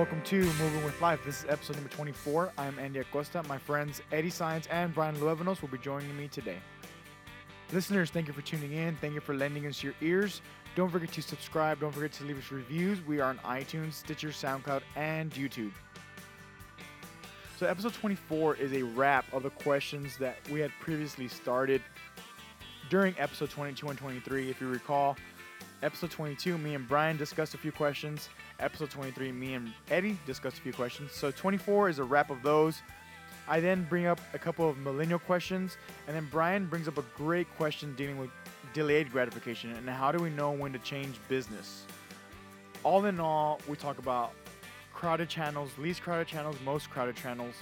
Welcome to Moving with Life. This is episode number 24. I'm Andy Acosta. My friends Eddie Science and Brian Luevanos will be joining me today. Listeners, thank you for tuning in. Thank you for lending us your ears. Don't forget to subscribe. Don't forget to leave us reviews. We are on iTunes, Stitcher, SoundCloud, and YouTube. So, episode 24 is a wrap of the questions that we had previously started during episode 22 and 23. If you recall, episode 22, me and Brian discussed a few questions. Episode 23, me and Eddie discussed a few questions. So 24 is a wrap of those. I then bring up a couple of millennial questions, and then Brian brings up a great question dealing with delayed gratification and how do we know when to change business. All in all, we talk about crowded channels, least crowded channels, most crowded channels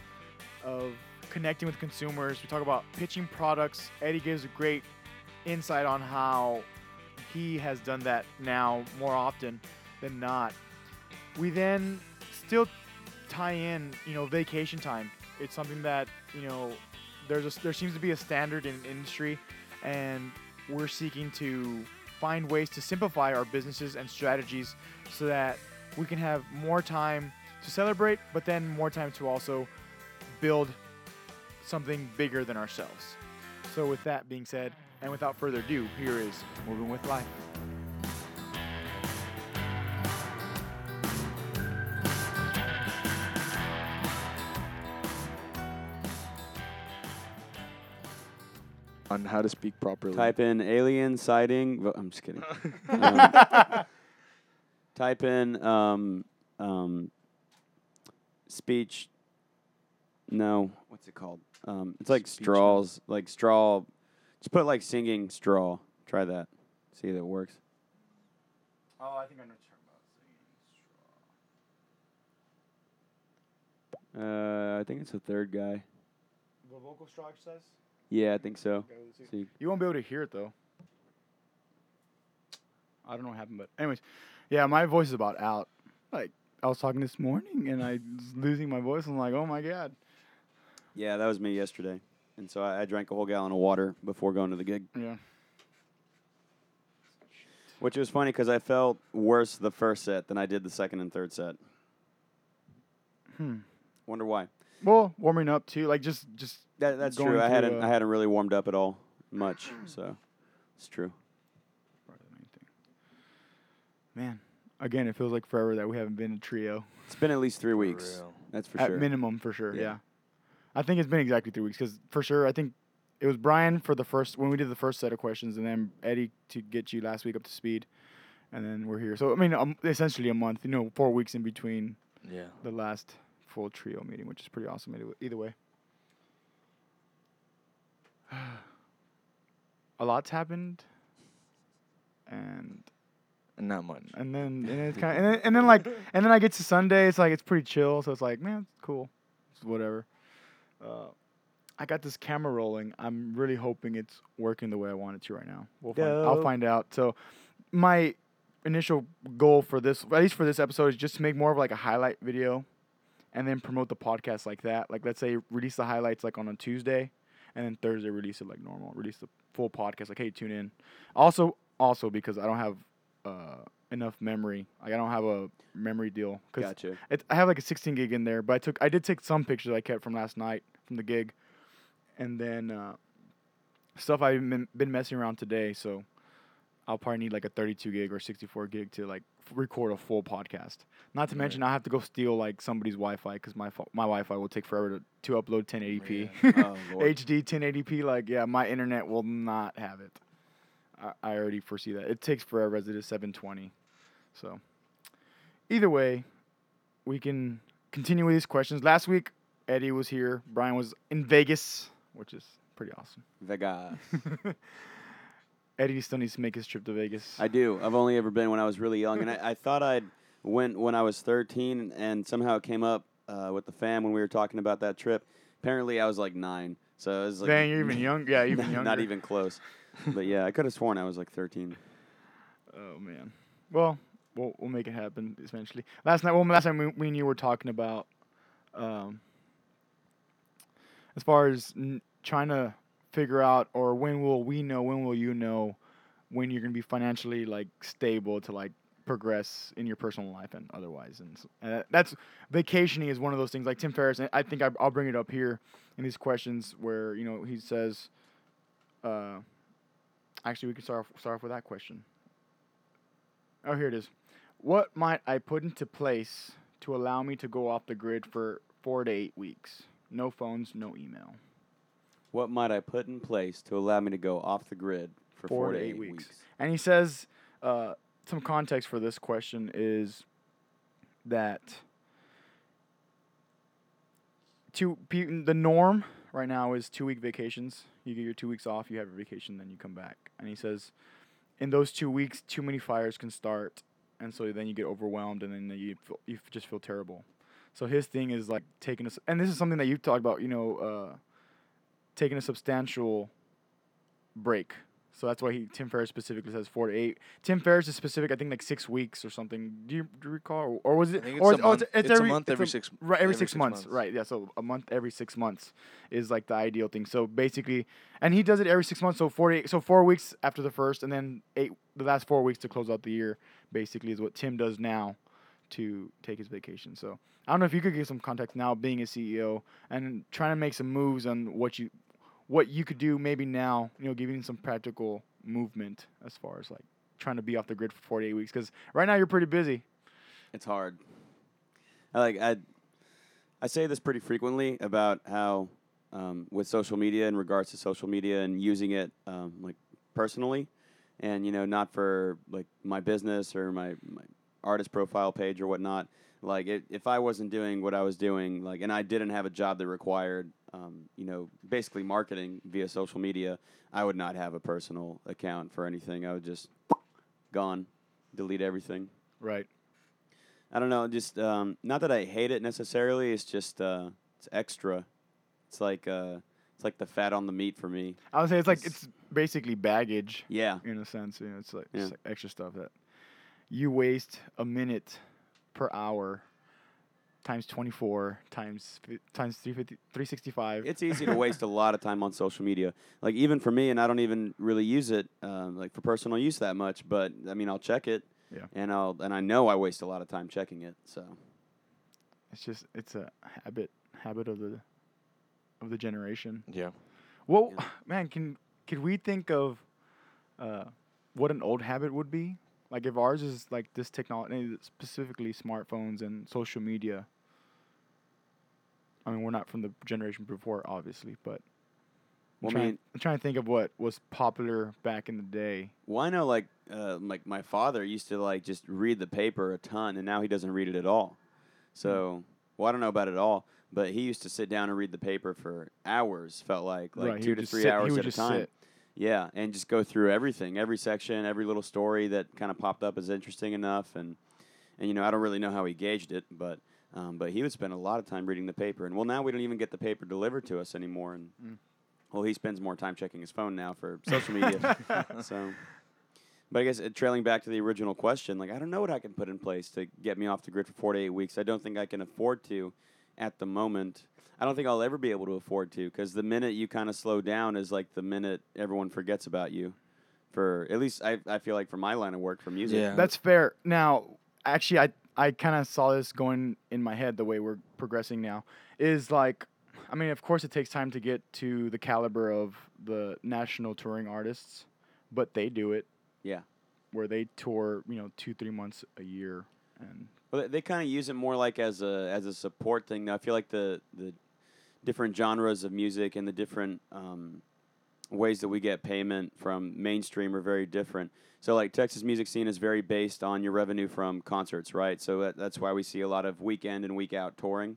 of connecting with consumers. We talk about pitching products. Eddie gives a great insight on how he has done that now more often than not. We then still tie in, you know, vacation time. It's something that you know there's a, there seems to be a standard in industry, and we're seeking to find ways to simplify our businesses and strategies so that we can have more time to celebrate, but then more time to also build something bigger than ourselves. So, with that being said, and without further ado, here is Moving with Life. On how to speak properly. Type in alien sighting. vo- I'm just kidding. Um, type in um, um, speech. No, what's it called? Um, it's like Speech straws, like straw. Just put like singing straw. Try that. See if it works. Oh, I think I know what you're talking about. Uh, I think it's the third guy. The vocal straw exercise? Yeah, I think so. Okay, let's see. See, You won't be able to hear it though. I don't know what happened, but anyways, yeah, my voice is about out. Like I was talking this morning and I was losing my voice. I'm like, oh my god. yeah, that was me yesterday, and so I, I drank a whole gallon of water before going to the gig, Yeah. which was funny because I felt worse the first set than I did the second and third set. Hmm. Wonder why. Well, warming up too, like just just That, that's going true. I hadn't uh, I hadn't really warmed up at all much, so it's true. man. Again, it feels like forever that we haven't been a trio. It's been at least three weeks. real. That's for sure. At sure. minimum, for sure. Yeah. Yeah. I think it's been exactly three weeks because for sure, I think it was Brian for the first when we did the first set of questions, and then Eddie to get you last week up to speed, and then we're here. So I mean, um, essentially a month. You know, four weeks in between Yeah. the last full trio meeting, which is pretty awesome. Either, way. a lot's happened, and Not much. and then and it's kind of and then, and then like and then I get to Sunday, it's like it's pretty chill, so it's like man, it's cool, it's whatever. Uh, I got this camera rolling. I'm really hoping it's working the way I want it to right now. We'll find, I'll find out. So, my initial goal for this, at least for this episode, is just to make more of like a highlight video, and then promote the podcast like that. Like let's say release the highlights like on a Tuesday, and then Thursday release it like normal. Release the full podcast like hey tune in. Also also because I don't have uh, enough memory. Like I don't have a memory deal because Gotcha. it, I have like a 16 gig in there, but I took I did take some pictures I kept from last night from the gig, and then uh, stuff I've been, been messing around today. So I'll probably need like a 32 gig or 64 gig to like record a full podcast. Not to Right. mention I have to go steal like somebody's Wi-Fi because my pho- my Wi-Fi will take forever to, to upload 1080p. Oh, Lord. HD 1080p. Like yeah, my internet will not have it. I, I already foresee that. It takes forever as it is 720. So either way, we can continue with these questions. Last week, Eddie was here. Brian was in Vegas, which is pretty awesome. Vegas. Eddie still needs to make his trip to Vegas. I do. I've only ever been when I was really young, and I, I thought I'd went when I was 13, and somehow it came up uh, with the fam when we were talking about that trip. Apparently, I was like nine, so it was like Dang, you're even young. Yeah, even younger. not even close. but yeah, I could have sworn I was like 13. Oh man. Well, we'll we'll make it happen eventually. Last night, well, last time we, we and you were talking about, um, as far as n- trying to figure out, or when will we know? When will you know? When you're gonna be financially like stable to like progress in your personal life and otherwise. And, and that's vacationing is one of those things. Like Tim Ferriss, I think I, I'll bring it up here in these questions where you know he says. Uh, actually, we can start off, start off with that question. Oh, here it is. What might I put into place to allow me to go off the grid for four to eight weeks? No phones, no email. What might I put in place to allow me to go off the grid for four, to eight, weeks? And he says uh, some context for this question is that two the norm right now is two week vacations. You get your two weeks off, you have your vacation, then you come back. And he says in those two weeks, too many fires can start, and so then you get overwhelmed, and then you feel, you just feel terrible. So his thing is like taking us, and this is something that you've talked about, you know, uh, taking a substantial break. So that's why he Tim Ferriss specifically says four to eight. Tim Ferriss is specific, I think like six weeks or something. Do you, do you recall, or, or was it? I think or oh, it's a oh, month. It's a month every six- Right, every, every six, six months. months. Right, yeah. So a month every six months is like the ideal thing. So basically, and he does it every six months. So four so four weeks after the first, and then eight the last four weeks to close out the year. Basically, is what Tim does now to take his vacation. So I don't know if you could give some context now, being a CEO and trying to make some moves on what you what you could do maybe now. You know, giving some practical movement as far as like trying to be off the grid for 48 weeks because right now you're pretty busy. It's hard. I like I I say this pretty frequently about how um, with social media in regards to social media and using it um, like personally and you know not for like my business or my, my artist profile page or whatnot like it, if i wasn't doing what i was doing like and i didn't have a job that required um, you know basically marketing via social media i would not have a personal account for anything i would just gone delete everything Right. I don't know. Just um, not that I hate it necessarily. It's just uh, it's extra. It's like uh, it's like the fat on the meat for me. I would say it's like It's- it's basically baggage Yeah, in a sense. You know, it's like, Yeah. it's like extra stuff that you waste a minute per hour times 24 times times 350 365. it's easy to waste a lot of time on social media. Like even for me, and I don't even really use it um, like for personal use that much. But I mean, I'll check it. Yeah. And I'll and I know I waste a lot of time checking it. So It's just it's a habit habit of the of the generation. Yeah. Well, Yeah. man, can could we think of uh, what an old habit would be? Like if ours is like this technology, specifically smartphones and social media. I mean, we're not from the generation before, obviously, but I'm, I trying, mean- I'm trying to think of what was popular back in the day. well, I know like uh, like my father used to like just read the paper a ton, and now he doesn't read it at all. So well, I don't know about it all, but he used to sit down and read the paper for hours. Felt like like right, two to three sit- hours at a time. sit. Yeah, and just go through everything, every section, every little story that kind of popped up as interesting enough, and and you know I don't really know how he gauged it, but um, but he would spend a lot of time reading the paper, and well now we don't even get the paper delivered to us anymore, and Mm. well he spends more time checking his phone now for social media, so. But I guess uh, trailing back to the original question, like I don't know what I can put in place to get me off the grid for four to eight weeks. I don't think I can afford to, at the moment. I don't think I'll ever be able to afford to because the minute you kind of slow down is like the minute everyone forgets about you. For at least I, I feel like for my line of work for music. Yeah. That's fair. Now, actually, I I kind of saw this going in my head the way we're progressing now. Is like, I mean, of course, it takes time to get to the caliber of the national touring artists, but they do it. Yeah. Where they tour, you know, two three months a year, and Well, they, they kind of use it more like as a as a support thing. Now I feel like the the different genres of music and the different um, ways that we get payment from mainstream are very different. So like Texas music scene is very based on your revenue from concerts, right? So that, that's why we see a lot of weekend and week out touring.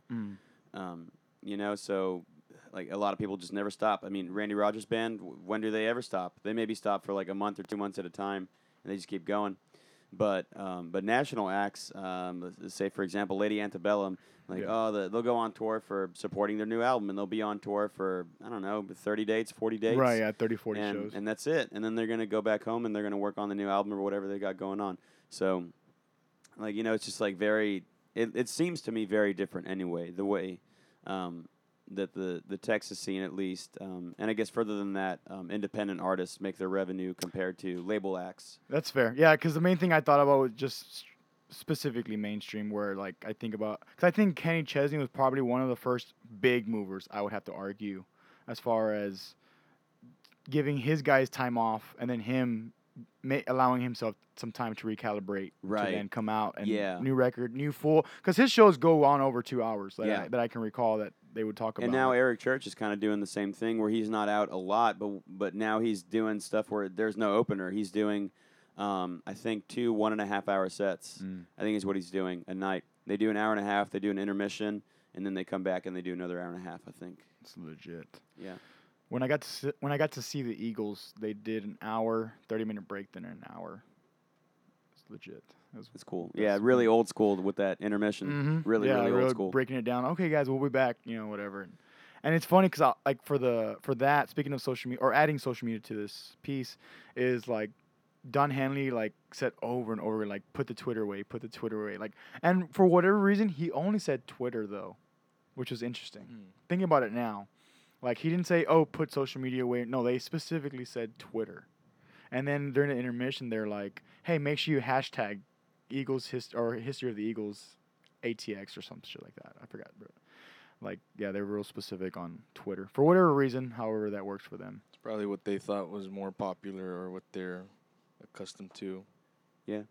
Um, you know, so like a lot of people just never stop. I mean, Randy Rogers band, when do they ever stop? They maybe stop for like a month or two months at a time, and they just keep going. But um, but national acts, um, say for example, Lady Antebellum, like Yeah. oh, the, they'll go on tour for supporting their new album, and they'll be on tour for I don't know, thirty dates, forty dates, right, yeah, 30, 40 and, shows. and that's it. And then they're gonna go back home and they're gonna work on the new album or whatever they got going on. So, like you know, it's just like very. It, it seems to me very different anyway. The way um, that the the Texas scene at least, um, and I guess further than that, um, independent artists make their revenue compared to label acts. That's fair. Yeah, because the main thing I thought about was just specifically mainstream, where like I think about, because I think Kenny Chesney was probably one of the first big movers. I would have to argue, as far as giving his guys time off and then him ma- allowing himself some time to recalibrate Right. to then come out and Yeah. new record, new full. Because his shows go on over two hours. That, Yeah. I, that I can recall that they would talk about. And now Eric Church is kind of doing the same thing where he's not out a lot, but but now he's doing stuff where there's no opener. He's doing, um, I think two one and a half hour sets. Mm. I think is what he's doing a night. They do an hour and a half. They do an intermission, and then they come back and they do another hour and a half. I think. it's legit. Yeah. When I got to see, when I got to see the Eagles, they did an hour, thirty minute break, then an hour. It's legit. It was It's cool. That's Yeah, really old school with that intermission. Mhm. Really, yeah, really old school. breaking it down. Okay, guys, we'll be back. You know, whatever. And it's funny because like for the for that, speaking of social media or adding social media to this piece, is like Don Henley like said over and over like put the Twitter away, put the Twitter away. Like, and for whatever reason, he only said Twitter though, which was interesting. Hmm. Thinking about it now, like he didn't say oh put social media away. No, they specifically said Twitter. And then during the intermission, they're like, "Hey, make sure you hashtag Eagles hist- or history of the Eagles ATX or some shit like that. I forgot, but like yeah, they were real specific on Twitter for whatever reason. However, that works for them. It's probably what they thought was more popular or what they're accustomed to. Yeah.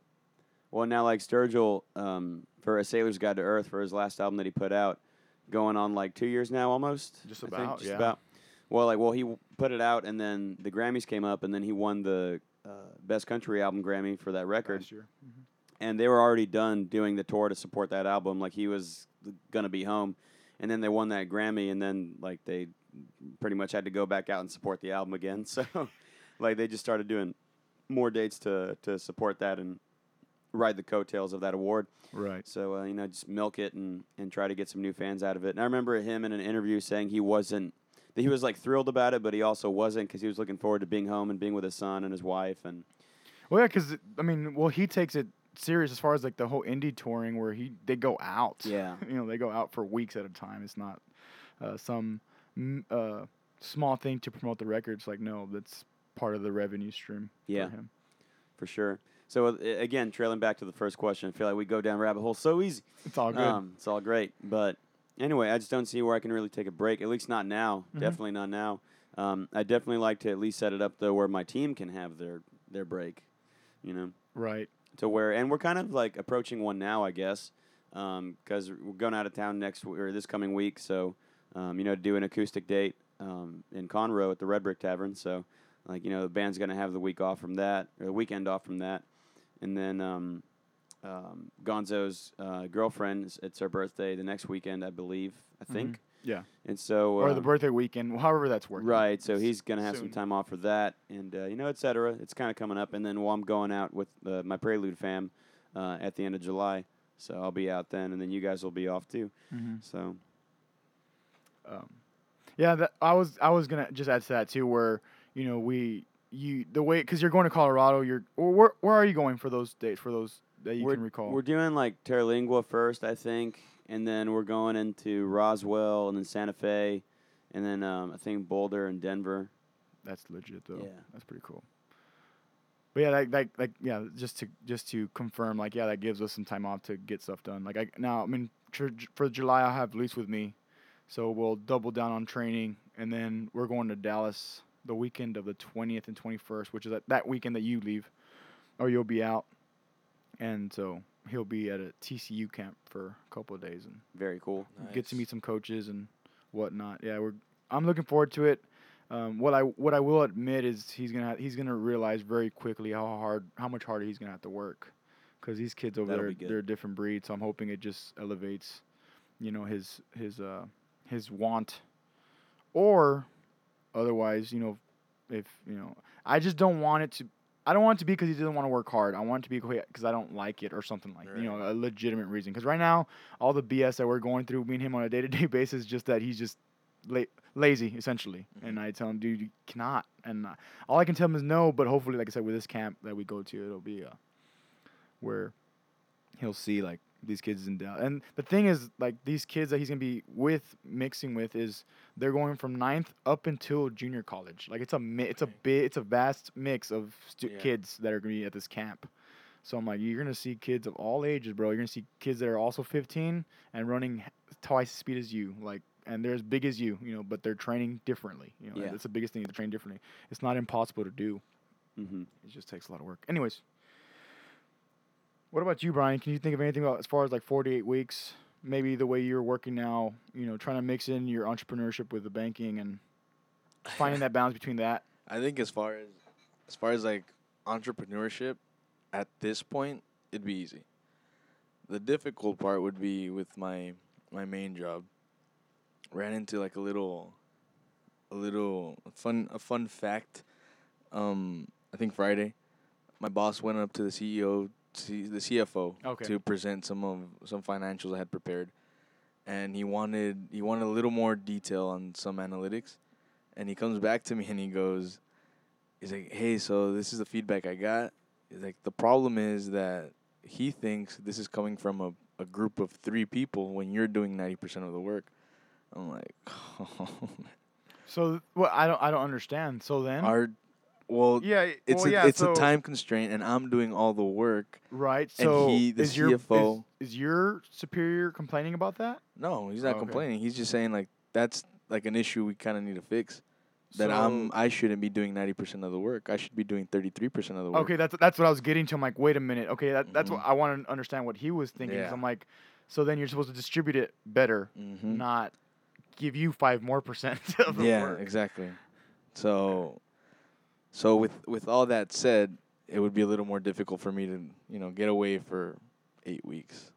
Well, now like Sturgill, um, for a Sailor's Guide to Earth for his last album that he put out, going on like two years now almost. Just I think, about, just yeah. about. Well, like well he w- put it out and then the Grammys came up and then he won the uh, best country album Grammy for that record. Last year. And they were already done doing the tour to support that album. Like he was gonna be home, and then they won that Grammy, and then like they pretty much had to go back out and support the album again. So, like they just started doing more dates to to support that and ride the coattails of that award. Right. So uh, you know, just milk it and and try to get some new fans out of it. And I remember him in an interview saying he wasn't. That he was like thrilled about it, but he also wasn't because he was looking forward to being home and being with his son and his wife and Well, yeah, because I mean, well, he takes it serious as far as like the whole indie touring where he they go out. Yeah. you know, they go out for weeks at a time. It's not uh, some uh, small thing to promote the records. Like no, that's part of the revenue stream Yeah. for him. for sure. So uh, again, trailing back to the first question, I feel like we go down rabbit hole so easy. It's all good. Um, it's all great, but anyway, I just don't see where I can really take a break. At least not now. Mhm. Definitely not now. Um, I definitely like to at least set it up though where my team can have their their break. You know, right. To where and we're kind of like approaching one now, I guess, because we're going out of town next or this coming week. So, um, you know, to do an acoustic date um, in Conroe at the Red Brick Tavern. So, like you know, the band's gonna have the week off from that or the weekend off from that, and then um, um, Gonzo's uh, girlfriend. It's her birthday the next weekend, I believe. I think. Yeah. And so, Or the um, birthday weekend, however that's working. Right, so he's gonna have some time off for that, and uh, you know, et cetera. It's kind of coming up, and then well, I'm going out with uh, my Prelude fam uh, at the end of July, so I'll be out then, and then you guys will be off too. Mhm. So Um, yeah, that, I was I was gonna just add to that too, where you know we you the way because you're going to Colorado, you're or where where are you going for those dates for those that you we're can recall? we're doing like Terlingua first, I think, and then we're going into Roswell, and then Santa Fe, and then um, I think Boulder and Denver. That's legit though. Yeah. That's pretty cool. But yeah, like, like, like, yeah, just to just to confirm, like, yeah, that gives us some time off to get stuff done. Like, I now, I mean, tr- for July, I'll have Luis with me, so we'll double down on training, and then we're going to Dallas the weekend of the twentieth and twenty first, which is that, that weekend that you leave, or you'll be out, and so he'll be at a TCU camp for a couple of days and Very cool. get to meet some coaches and whatnot. Yeah, we're I'm looking forward to it. Um, what I what I will admit is he's gonna he's gonna realize very quickly how hard how much harder he's gonna have to work, because these kids over That'll there they're a different breed. So I'm hoping it just elevates, you know, his his uh his want, or otherwise, you know, if you know, I just don't want it to. I don't want it to be because he doesn't want to work hard. I want it to be because I don't like it or something like you know a legitimate reason. Because right now, all the BS that we're going through, me and him on a day to day basis, just that he's just la- lazy essentially. And I tell him, dude, you cannot. And uh, all I can tell him is no. But hopefully, like I said, with this camp that we go to, it'll be uh, where he'll see like These kids in Dallas, and the thing is, like these kids that he's gonna be with mixing with is they're going from ninth up until junior college. Like it's a mi- it's a bit it's a vast mix of stu- Yeah. kids that are gonna be at this camp. So I'm like, you're gonna see kids of all ages, bro. You're gonna see kids that are also 15 and running twice the speed as you, like, and they're as big as you, you know, but they're training differently. You know, Yeah. that's the biggest thing. They train differently. It's not impossible to do. Mm-hmm. It just takes a lot of work. Anyways, what about you, Brian? Can you think of anything about as far as like 48 weeks? Maybe the way you're working now, you know, trying to mix in your entrepreneurship with the banking and finding that balance between that. I think as far as as far as like entrepreneurship, at this point, it'd be easy. The difficult part would be with my my main job. Ran into like a little a little fun a fun fact. Um, I think Friday, my boss went up to the CEO, The CFO, Okay. to present some of some financials I had prepared, and he wanted he wanted a little more detail on some analytics, and he comes back to me and he goes, he's like, hey, so this is the feedback I got. He's like, the problem is that he thinks this is coming from a, a group of three people when you're doing ninety percent of the work. I'm like, oh, So, well, I don't, I don't understand. So then, our well, yeah, it's well, a yeah, it's so- a time constraint, and I'm doing all the work. right. and So he- the is your CFO is, is your superior complaining about that? No, he's not Okay. complaining. He's just saying like that's like an issue we kind of need to fix. That I'm I shouldn't be doing ninety percent of the work. I should be doing thirty three percent of the work. Okay, that's that's what I was getting to. I'm like, wait a minute. Okay, that, that's what Mhm. I want to understand what he was thinking. Yeah. I'm like, so then you're supposed to distribute it better, Mm-hmm. not give you five more percent of the yeah, work. Yeah, exactly. So, so with with all that said, it would be a little more difficult for me to you know get away for eight weeks.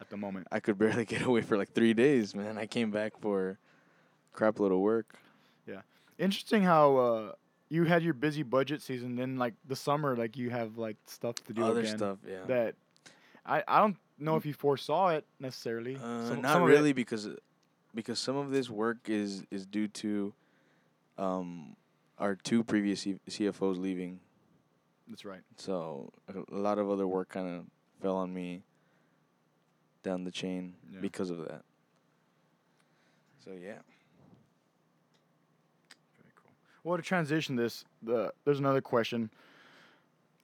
At the moment. I could barely get away for like three days, man. I came back for crap load of work. Yeah, interesting how uh, you had your busy budget season, then like the summer, like you have like stuff to do Other again. stuff, yeah. That I I don't know if you foresaw it necessarily. Uh, Some- not some really because because some of this work is is due to um our two previous C- CFOs leaving. That's right. So a a lot of other work kind of fell on me down the chain Yeah. because of that. So yeah. Very cool. Well, to transition this, the there's another question.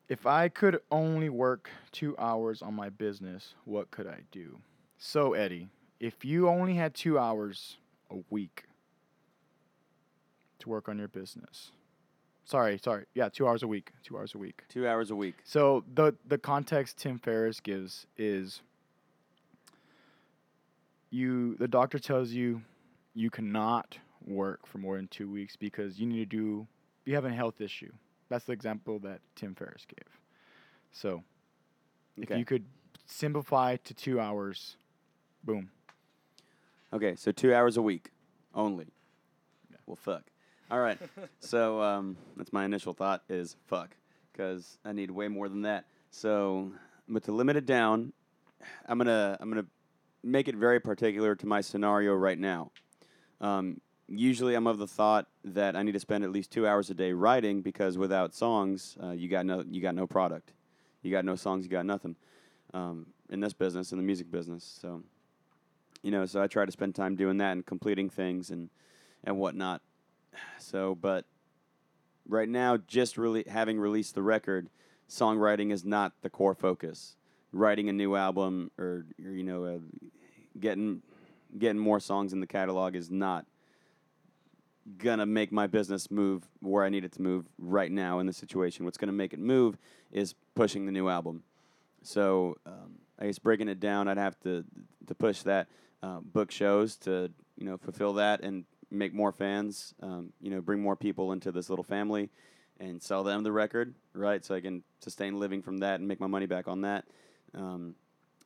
If I could only work two hours on my business, what could I do? So, Eddie, if you only had two hours a week to work on your business, sorry, sorry, yeah, two hours a week, two hours a week. Two hours a week. So the the context Tim Ferriss gives is you the doctor tells you you cannot work for more than two weeks because you need to do you have a health issue. That's the example that Tim Ferriss gave. So if you could simplify to two hours, boom. Okay, so two hours a week only. Yeah. Well, fuck. All right. so um, that's my initial thought is fuck, because I need way more than that. So, but to limit it down, I'm gonna I'm gonna make it very particular to my scenario right now. Um, usually, I'm of the thought that I need to spend at least two hours a day writing because without songs, uh, you got no you got no product, you got no songs, you got nothing. Um, in this business, in the music business, so you know, so I try to spend time doing that and completing things and and whatnot. So, but right now, just really having released the record, songwriting is not the core focus. Writing a new album or, or you know, uh, getting getting more songs in the catalog is not gonna make my business move where I need it to move right now in the situation. What's gonna make it move is pushing the new album. So um, I guess breaking it down, I'd have to to push that, uh, book shows to you know fulfill that and make more fans. Um, you know, bring more people into this little family, and sell them the record, right? So I can sustain living from that and make my money back on that. Um,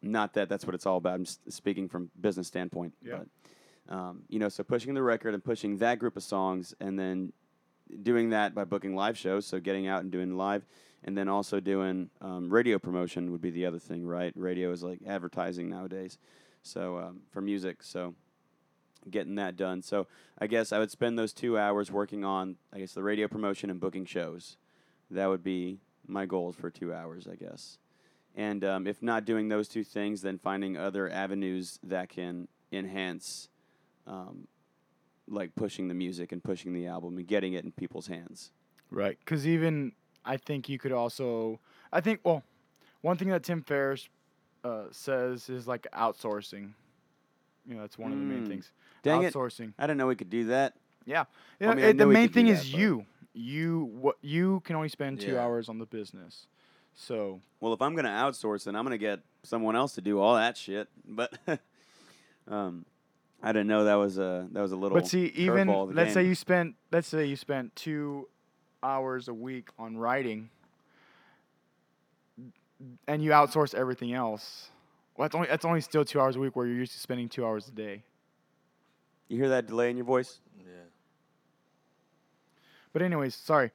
not that that's what it's all about. I'm speaking from business standpoint. Yeah. But, um, you know, so pushing the record and pushing that group of songs, and then doing that by booking live shows. So getting out and doing live, and then also doing um, radio promotion would be the other thing, right? Radio is like advertising nowadays. So um, for music, so getting that done. So I guess I would spend those two hours working on, I guess, the radio promotion and booking shows. That would be my goals for two hours, I guess. And um, if not doing those two things, then finding other avenues that can enhance, um, like pushing the music and pushing the album and getting it in people's hands. Right. Because even I think you could also, I think, well, one thing that Tim Ferriss uh, says is like outsourcing. You know, that's one of the main Mm. things. Dang it! outsourcing. I didn't know we could do that. Yeah. I You know, mean, I it- the knew we main could do thing that, is but- you. You what you can only spend two Yeah. hours on the business. So Well, if I'm gonna outsource, then I'm gonna get someone else to do all that shit. But um, I didn't know that was a that was a little. But see, even curveball of the let's say game. you spent let's say you spent two hours a week on writing, and you outsource everything else. Well, that's only that's only still two hours a week where you're used to spending two hours a day. you hear that delay in your voice. Yeah. But anyways, sorry.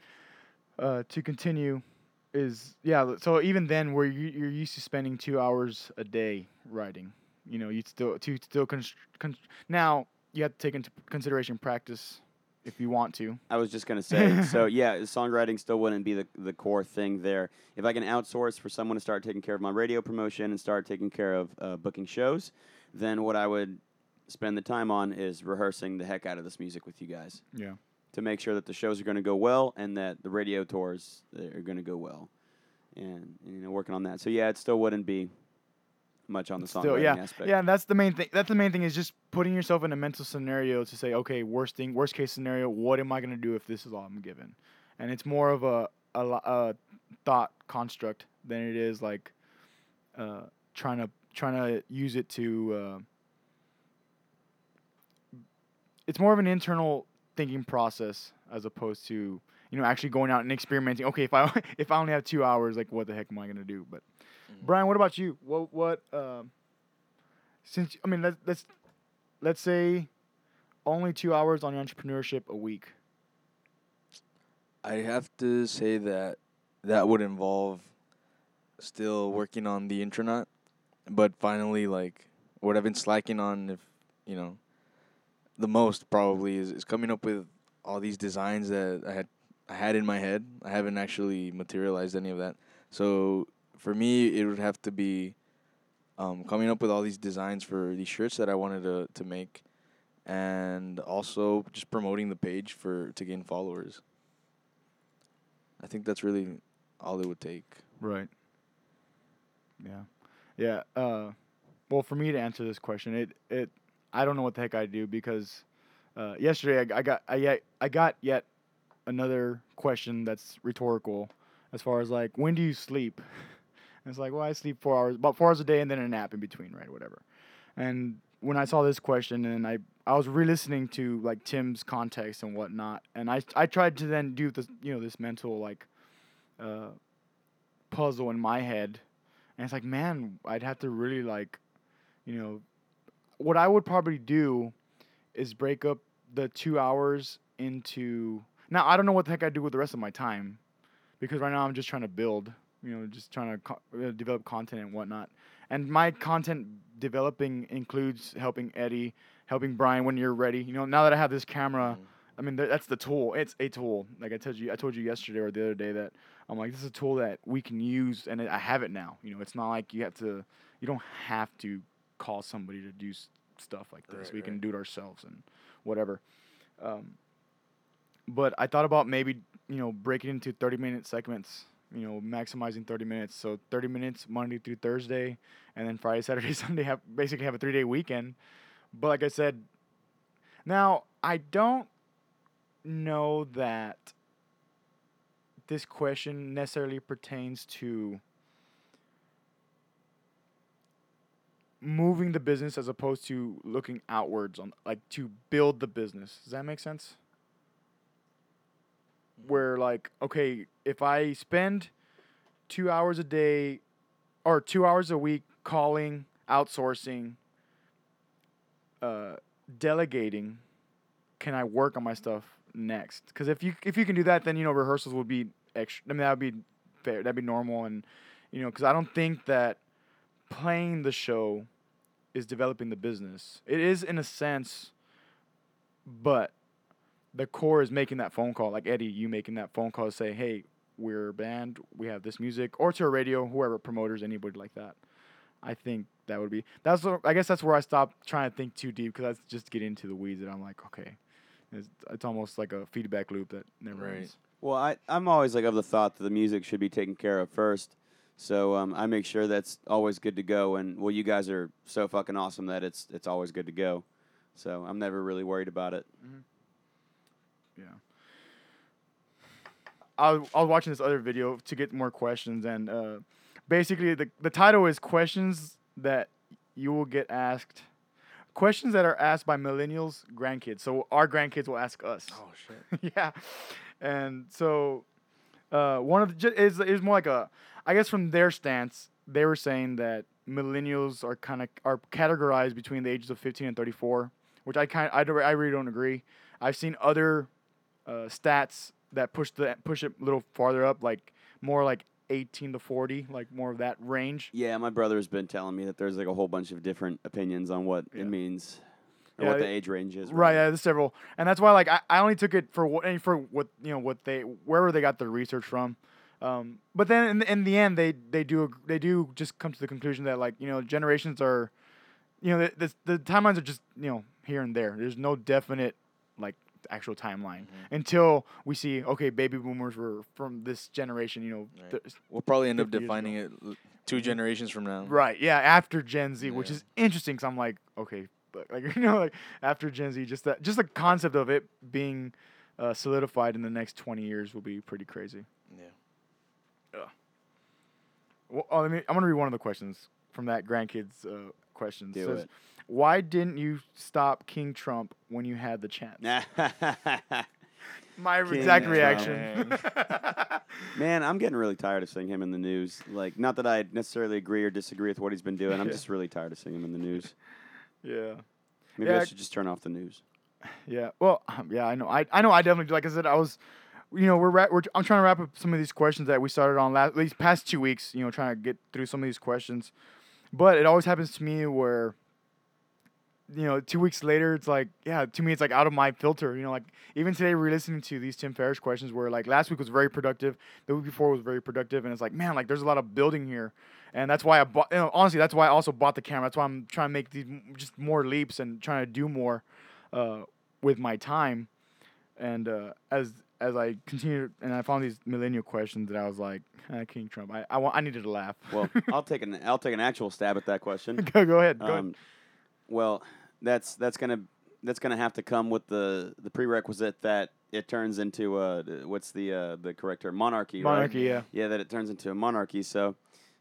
Uh, to continue, is yeah. So even then, where you you're used to spending two hours a day writing, you know, you still to still const- con- now you have to take into consideration practice if you want to. I was just gonna say. so yeah, songwriting still wouldn't be the the core thing there. If I can outsource for someone to start taking care of my radio promotion and start taking care of uh, booking shows, then what I would spend the time on is rehearsing the heck out of this music with you guys Yeah. to make sure that the shows are going to go well and that the radio tours are going to go well, and you know working on that. So yeah, it still wouldn't be much on the Still, songwriting yeah, aspect. yeah. And that's the main thing. That's the main thing is just putting yourself in a mental scenario to say, okay, worst thing, worst case scenario, what am I gonna do if this is all I'm given? And it's more of a a, a thought construct than it is like uh, trying to trying to use it to. Uh, it's more of an internal thinking process as opposed to you know actually going out and experimenting. Okay, if I if I only have two hours, like what the heck am I gonna do? But Brian, what about you? What what um, since I mean let's let's let's say only two hours on your entrepreneurship a week. I have to say that that would involve still working on the intranet, but finally, like what I've been slacking on, if you know, the most probably is, is coming up with all these designs that I had I had in my head. I haven't actually materialized any of that. So for me, it would have to be um, coming up with all these designs for these shirts that I wanted to to make, and also just promoting the page for to gain followers. I think that's really all it would take. Right. Yeah. Yeah. Uh, well, for me to answer this question, it it I don't know what the heck I do because uh, yesterday I, I got I yet I got yet another question that's rhetorical as far as like when do you sleep? And it's like well I sleep four hours about four hours a day and then a nap in between right whatever. And when I saw this question and I I was re-listening to like Tim's context and whatnot, and I I tried to then do this you know this mental like uh, puzzle in my head, and it's like man I'd have to really like you know what I would probably do is break up the two hours into now I don't know what the heck I'd do with the rest of my time because right now I'm just trying to build you know just trying to co- uh, develop content and whatnot. And my content developing includes helping Eddie helping Brian when you're ready. You know now that I have this camera I mean th- that's the tool. It's a tool. Like I told you I told you yesterday or the other day that I'm like this is a tool that we can use and I have it now. You know it's not like you have to you don't have to call somebody to do stuff like this. Right, we can do it ourselves and whatever. Um, but I thought about maybe you know breaking into 30 minute segments you know maximizing 30 minutes so 30 minutes Monday through Thursday and then Friday Saturday Sunday have basically have a 3 day weekend but like I said now I don't know that this question necessarily pertains to moving the business as opposed to looking outwards on like to build the business. Does that make sense? Where like okay, if I spend 2 hours a day or 2 hours a week calling, outsourcing, uh delegating, can I work on my stuff next? Cuz if you if you can do that then you know rehearsals would be extra I mean that would be fair, that'd be normal and you know cuz I don't think that playing the show is developing the business. It is in a sense, but the core is making that phone call. Like Eddie, you making that phone call to say, "Hey, we're a band, we have this music, or to a radio, whoever promoters, anybody like that. I think that would be that's where- I guess that's where I stopped trying to think too deep because that's just get into the weeds and I'm like okay, it's, it's almost like a feedback loop that never Right. ends. Well, I, I'm always like of the thought that the music should be taken care of first. So um, I make sure that's always good to go. And well, you guys are so fucking awesome that it's it's always good to go. So I'm never really worried about it. Yeah. I was, I was watching this other video to get more questions, and uh, basically the the title is questions that you will get asked, questions that are asked by millennials grandkids. So our grandkids will ask us. Oh shit. yeah, and so uh, one of the is is more like a I guess from their stance they were saying that millennials are kind of are categorized between the ages of 15 and 34, which I kind I, don't- I really don't agree. I've seen other uh, stats that push the push it a little farther up, like more like 18 to 40, like more of that range. Yeah, my brother's been telling me that there's like a whole bunch of different opinions on what Yeah. it means or Yeah, what the age range is. Right, yeah, there's several, and that's why like I, I only took it for what for what you know what they wherever they got their research from, um, but then in, the- in the end they they do they do just come to the conclusion that like you know generations are, you know the the, the timelines are just you know here and there. There's no definite actual timeline until we see okay baby boomers were from this generation you know Right. th- We'll probably end up defining it two generations from now. Right. Yeah. After Gen Z, which is interesting because I'm like, okay, but like you know, like after Gen Z, just that, just the concept of it being uh, solidified in the next 20 years will be pretty crazy. Yeah. Well, oh, let me. I'm gonna read one of the questions from that grandkids uh, question. Do Says, it. Why didn't you stop King Trump when you had the chance? My King exact Trump. reaction. Man, I'm getting really tired of seeing him in the news. Like, not that I necessarily agree or disagree with what he's been doing. I'm Yeah. just really tired of seeing him in the news. yeah. Maybe Yeah. I should just turn off the news. Yeah. Well, um, yeah, I know. I, I know. I definitely do. Like I said, I was, you know, we're, ra- we're I'm trying to wrap up some of these questions that we started on last these past two weeks. You know, trying to get through some of these questions, but it always happens to me where, you know, two weeks later, it's like, yeah, to me, it's like out of my filter. You know, like even today, we're listening to these Tim Ferriss questions where like last week was very productive, the week before was very productive, and it's like, man, like there's a lot of building here. And that's why I bought. You know, honestly, that's why I also bought the camera. That's why I'm trying to make these just more leaps and trying to do more uh, with my time. And uh, as as I continued and I found these millennial questions that I was like, ah, King Trump. I I, wa- I needed to laugh. Well, I'll take an I'll take an actual stab at that question. go go ahead. Go ahead. Um, well, that's that's gonna that's gonna have to come with the the prerequisite that it turns into uh what's the uh the correct term monarchy. right? Monarchy, yeah. Yeah, that it turns into a monarchy. So,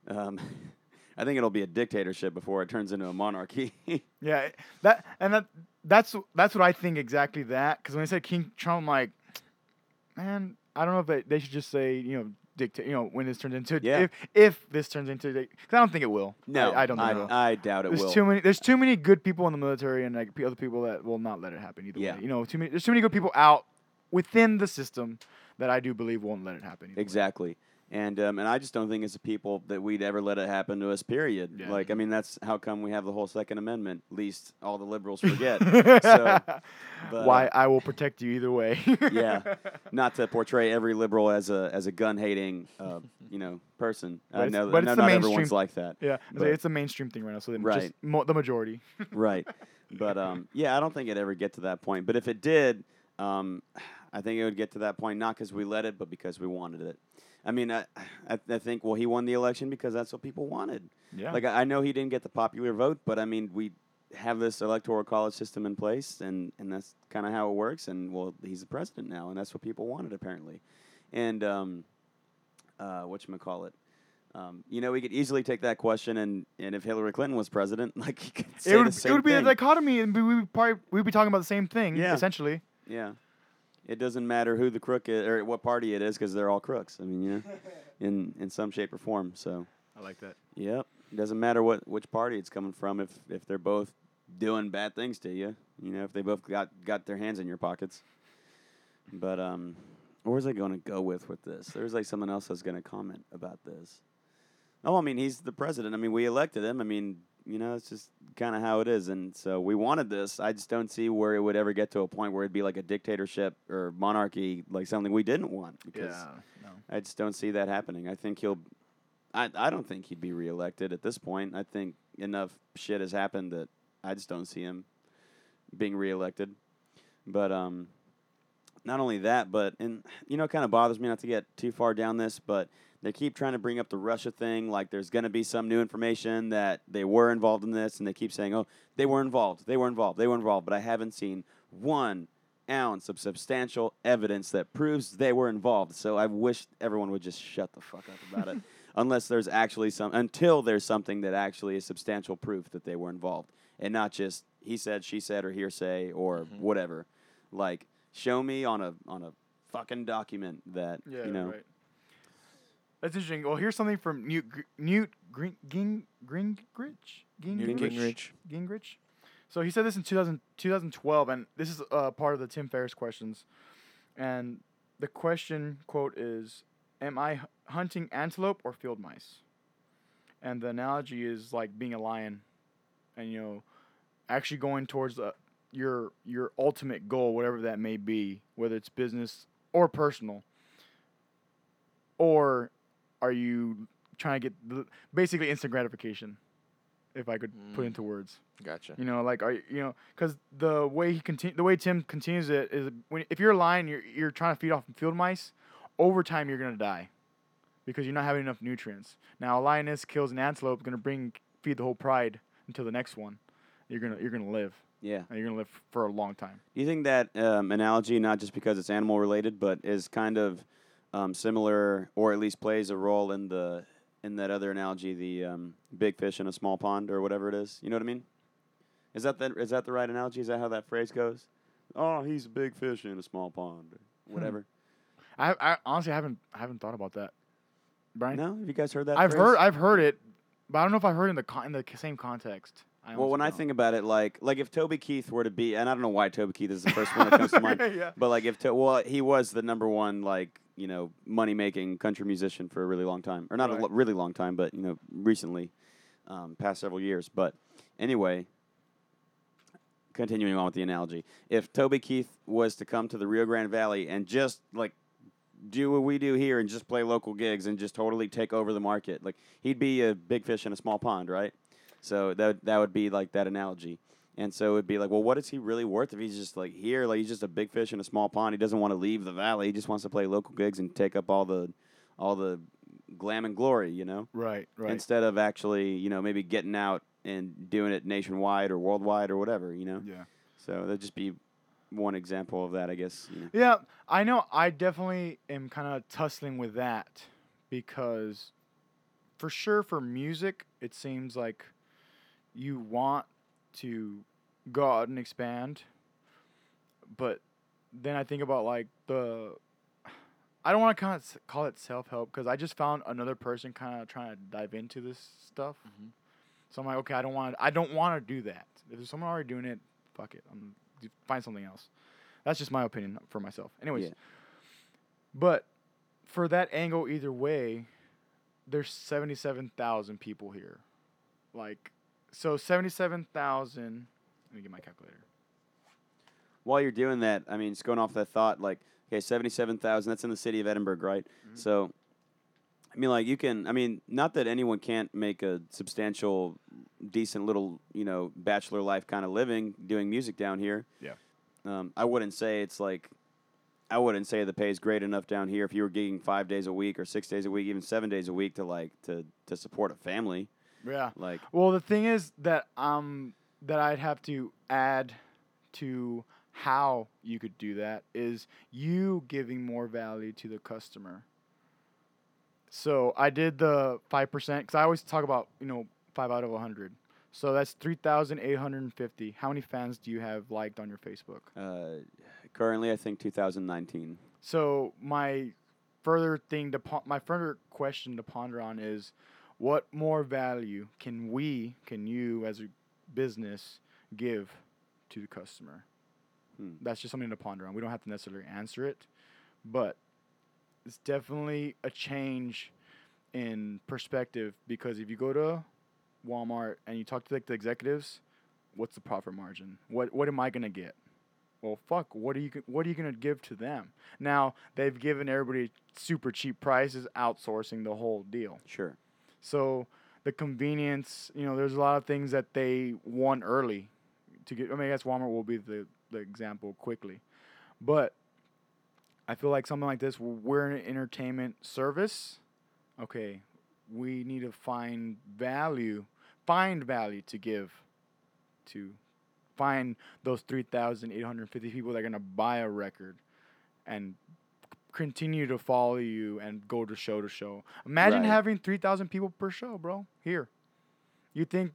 um, I think it'll be a dictatorship before it turns into a monarchy. Yeah, that and that that's that's what I think exactly that. Because when they said King Trump, I'm like, man, I don't know if they, they should just say you know dictate. You know when this turns into Yeah. if if this turns into because I don't think it will. no, I, I don't think I, it will. I doubt it there's will. too many. There's too many good people in the military, and like other people that will not let it happen either Yeah. way. You know, too many. There's too many good people out within the system that I do believe won't let it happen. either way. And um, and I just don't think as a people that we'd ever let it happen to us. Period. Yeah. Like I mean, that's how come we have the whole Second Amendment. Least all the liberals forget. so, but, Why uh, I will protect you either way. yeah, not to portray every liberal as a as a gun hating, uh, you know, person. But I know, but I know the not mainstream- everyone's like that. Yeah, But- it's a mainstream thing right now. So Right. just mo- the majority. right. But um, yeah, I don't think it'd ever get to that point. But if it did, um, I think it would get to that point not because we let it, but because we wanted it. I mean, I, I, I think well, he won the election because that's what people wanted. Yeah. Like I I know he didn't get the popular vote, but I mean we have this electoral college system in place, and and that's kind of how it works. And well, he's the president now, and that's what people wanted apparently. And um, uh, what you call it? Um, you know, we could easily take that question, and, and if Hillary Clinton was president, like he could say it would it would be thing. the dichotomy, and we would probably we'd be talking about the same thing. Yeah. essentially. Yeah. It doesn't matter who the crook is or what party it is because they're all crooks. I mean, yeah, in in some shape or form. So, I like that. yep. It doesn't matter what which party it's coming from if if they're both doing bad things to you. You know, if they both got got their hands in your pockets. But um, where was I going to go with with this? There was like someone else was going to comment about this. Oh, I mean, he's the president. I mean, we elected him. I mean, you know, it's just kind of how it is. And so we wanted this. I just don't see where it would ever get to a point where it'd be like a dictatorship or monarchy, like something we didn't want. Because no. I just don't see that happening. I think he'll. I I don't think he'd be reelected at this point. I think enough shit has happened that I just don't see him being reelected. But um, not only that, but and you know, it kind of bothers me not to get too far down this, but they keep trying to bring up the Russia thing, like there's going to be some new information that they were involved in this, and they keep saying, "Oh, they were involved, they were involved, they were involved," but I haven't seen one ounce of substantial evidence that proves they were involved. So I wish everyone would just shut the fuck up about it, unless there's actually some, until there's something that actually is substantial proof that they were involved, and not just he said, she said, or hearsay or Mhm. whatever. Like, show me on a on a fucking document that Yeah, you know. right. That's interesting. Well, here's something from Newt Newt Ging Ging Gingrich. Newt Gingrich. Gingrich. So he said this in 2000, 2012, and this is uh, part of the Tim Ferriss questions. And the question quote is, "Am I hunting antelope or field mice?" And the analogy is like being a lion, and you know, actually going towards the, your your ultimate goal, whatever that may be, whether it's business or personal. Or are you trying to get the, basically instant gratification? If I could put Mm. into words. Gotcha. You know, like are you you know, because the way he continue, the way Tim continues it is when if you're a lion, you're you're trying to feed off field mice. Over time, you're gonna die, because you're not having enough nutrients. Now, a lioness kills an antelope, gonna bring feed the whole pride until the next one. You're gonna you're gonna live, Yeah. and you're gonna live for a long time. Do you think that um, analogy, not just because it's animal related, but is kind of um, similar, or at least plays a role in the in that other analogy, the um, big fish in a small pond, or whatever it is? You know what I mean? Is that the is that the right analogy? Is that how that phrase goes? Oh, he's a big fish in a small pond, or whatever. I, I honestly haven't I haven't thought about that. Brian, No, have you guys heard that? I've phrase? heard I've heard it, but I don't know if I heard it in the con- in the same context. I Well, when I think about it, like like if Toby Keith were to be, and I don't know why Toby Keith is the first one that comes to mind, yeah. But like if to, well, he was the number one like you know money making country musician for a really long time, or not a lo- really long time, but you know recently, um, past several years. But anyway, continuing on with the analogy, if Toby Keith was to come to the Rio Grande Valley and just like do what we do here and just play local gigs and just totally take over the market, like he'd be a big fish in a small pond, right? So that that would be like that analogy. And so it'd be like, well, what is he really worth if he's just like here, like he's just a big fish in a small pond. He doesn't want to leave the valley. He just wants to play local gigs and take up all the, all the, glam and glory, you know. Right, right. Instead of actually, you know, maybe getting out and doing it nationwide or worldwide or whatever, you know. yeah. So that'd just be one example of that, I guess. You know. Yeah, I know. I definitely am kind of tussling with that because, for sure, for music, it seems like you want to go out and expand, but then I think about like the. I don't want to kind of call it self help because I just found another person kind of trying to dive into this stuff. Mhm. So I'm like, okay, I don't want. I don't want to do that. If there's someone already doing it, fuck it. I'm find something else. That's just my opinion for myself. Anyways, Yeah. but for that angle, either way, there's seventy-seven thousand people here. Like, so seventy-seven thousand. Let me get my calculator. While you're doing that, I mean, just going off that thought, like, okay, seventy-seven thousand. That's in the city of Edinburg, right? So, I mean, like, you can. I mean, not that anyone can't make a substantial, decent little, you know, bachelor life kind of living doing music down here. Yeah. Um, I wouldn't say it's like. I wouldn't say the pay is great enough down here if you were gigging five days a week or six days a week, even seven days a week to like to to support a family. Yeah. Like, Well, the thing is that um that I'd have to add to how you could do that is you giving more value to the customer. So I did the five percent because I always talk about you know five out of a hundred. So that's three thousand eight hundred and fifty. How many fans do you have liked on your Facebook? uh, currently, I think 2019. So my further thing to pon- my further question to ponder on is what more value can we can you as a business give to the customer? Hmm. That's just something to ponder on. We don't have to necessarily answer it, but it's definitely a change in perspective because if you go to Walmart and you talk to like the executives, what's the profit margin? What what am I gonna get? Well, fuck. What are you What are you gonna give to them? Now they've given everybody super cheap prices, outsourcing the whole deal. Sure. So the convenience, you know, there's a lot of things that they want early to get. I mean, I guess Walmart will be the the example quickly, but I feel like something like this, we're an entertainment service. Okay, we need to find value, find value to give to find those 3,850 people that are going to buy a record and continue to follow you and go to show to show. Imagine Right. having 3,000 people per show, bro. Here. You think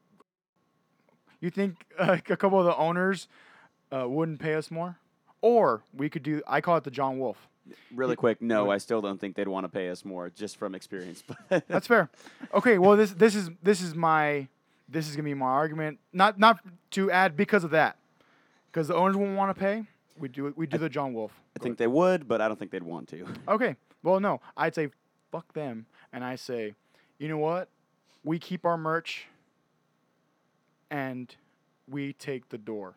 you think uh, a couple of the owners uh, wouldn't pay us more? Or we could do I call it the John Wolf. Really quick, no, I still don't think they'd want to pay us more just from experience. That's fair. Okay, well this this is this is my this is gonna be my argument. Not not to add because of that, because the owners won't want to pay. We do we do the John Wolf. I think they would, but I don't think they'd want to. Okay, well no, I'd say fuck them, and I say, you know what? We keep our merch, and we take the door.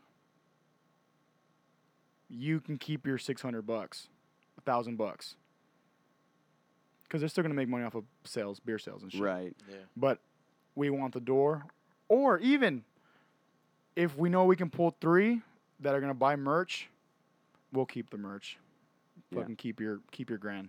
You can keep your six hundred bucks, a thousand bucks, because they're still gonna make money off of sales, beer sales and shit. Right. Yeah. but we want the door. Or even if we know we can pull three that are gonna buy merch, we'll keep the merch. Yeah. Fucking keep your keep your grand.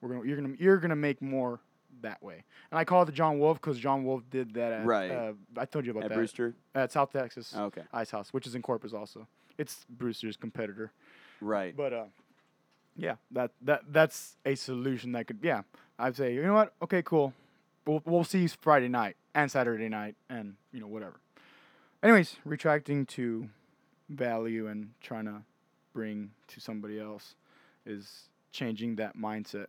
We're gonna you're gonna you're gonna make more that way. And I call it the John Wolf because John Wolf did that at Right. uh, I told you about At that Brewster? at South Texas Okay. Ice House, which is in Corpus also. It's Brewster's competitor. Right. But uh, yeah, that that that's a solution that could yeah. I'd say you know what? Okay, cool. We'll we'll see you Friday night and Saturday night and you know whatever. Anyways, retracting to value and trying to bring to somebody else is changing that mindset.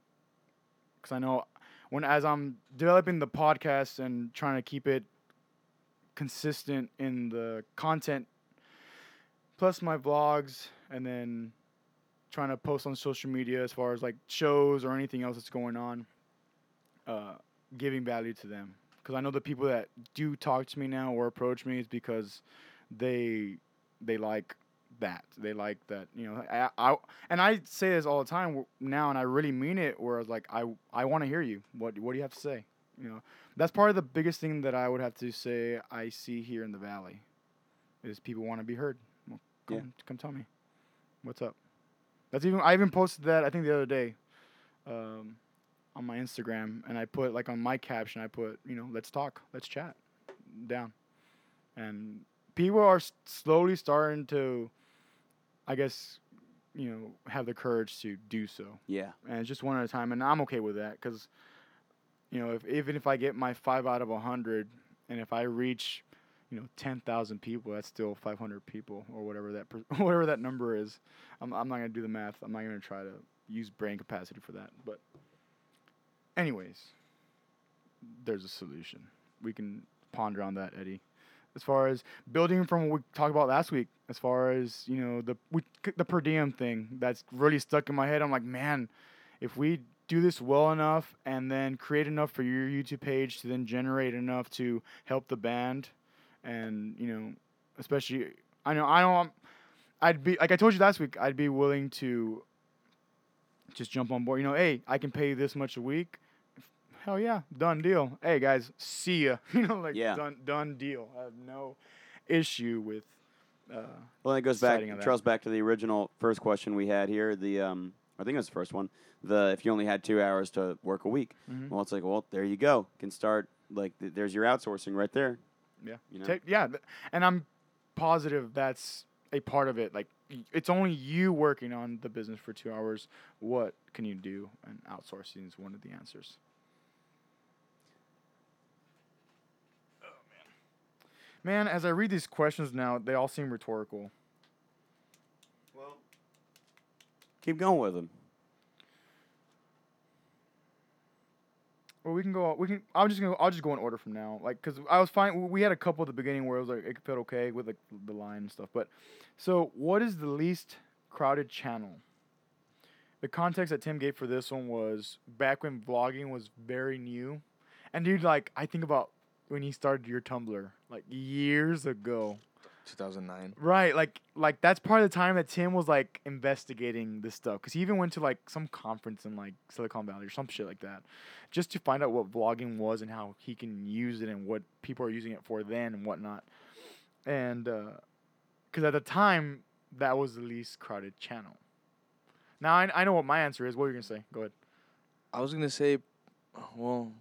Because I know when as I'm developing the podcast and trying to keep it consistent in the content plus my vlogs and then trying to post on social media as far as like shows or anything else that's going on uh, giving value to them because i know the people that do talk to me now or approach me is because they they like that. They like that you know I, I and i say this all the time now and i really mean it where it's like i i want to hear you. What what do you have to say? You know that's part of the biggest thing that i would have to say i see here in the valley is people want to be heard. Well, come, Yeah. come tell me. What's up? That's even i even posted that i think the other day um, on my instagram and i put like on my caption i put you know let's talk. Let's chat. Down. And people are slowly starting to i guess you know have the courage to do so. Yeah. and it's just one at a time and i'm okay with that because you know if even if i get my five out of a hundred and if i reach you know 10000 people that's still 500 people or whatever that per- whatever that number is. I'm, I'm not going to do the math. I'm not going to try to use brain capacity for that but anyways there's a solution. We can ponder on that eddie as far as building from what we talked about last week as far as you know the we, the per diem thing that's really stuck in my head. I'm like man if we do this well enough and then create enough for your youtube page to then generate enough to help the band and you know especially i know i I'm, i'd be like i told you last week i'd be willing to just jump on board you know hey i can pay you this much a week hell yeah done deal hey guys see ya you know like Yeah. done done deal i have no issue with uh Well, that goes back, that. trails back to the original first question we had here. The um, I think it was the first one. The if you only had two hours to work a week, Mhm. well, it's like, well, there you go. Can start like th- there's your outsourcing right there. Yeah. You know? Take, yeah, th- and I'm positive that's a part of it. Like, it's only you working on the business for two hours. What can you do? And outsourcing is one of the answers. Man. As I read these questions now, they all seem rhetorical. Well, keep going with them. Well, we can go. We can. I'm just gonna. I'll just go in order from now. Like, cause I was fine. We had a couple at the beginning where it was like it felt okay with like the line and stuff. But so, what is the least crowded channel? The context that Tim gave for this one was back when vlogging was very new, and dude, like I think about when you started your Tumblr like years ago. 2009. Right, like like that's part of the time that Tim was like investigating this stuff because he even went to like some conference in like Silicon Valley or some shit like that, just to find out what vlogging was and how he can use it and what people are using it for then and whatnot, and uh because at the time that was the least crowded channel. Now I I know what my answer is. What are you gonna say? Go ahead. I was gonna say, well,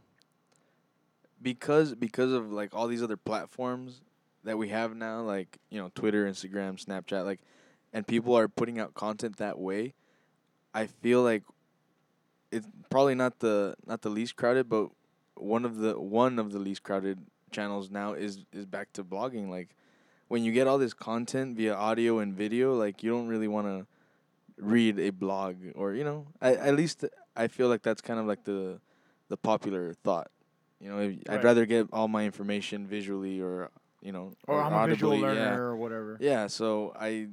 because because of like all these other platforms that we have now, like you know Twitter, Instagram, Snapchat, like, and people are putting out content that way. I feel like it's probably not the not the least crowded, but one of the one of the least crowded channels now is is back to blogging. Like when you get all this content via audio and video, like you don't really want to read a blog or you know at least I feel like that's kind of like the the popular thought. You know, if- Right. I'd rather get all my information visually or you know Or I'm a visual learner yeah. or whatever. Yeah, so I,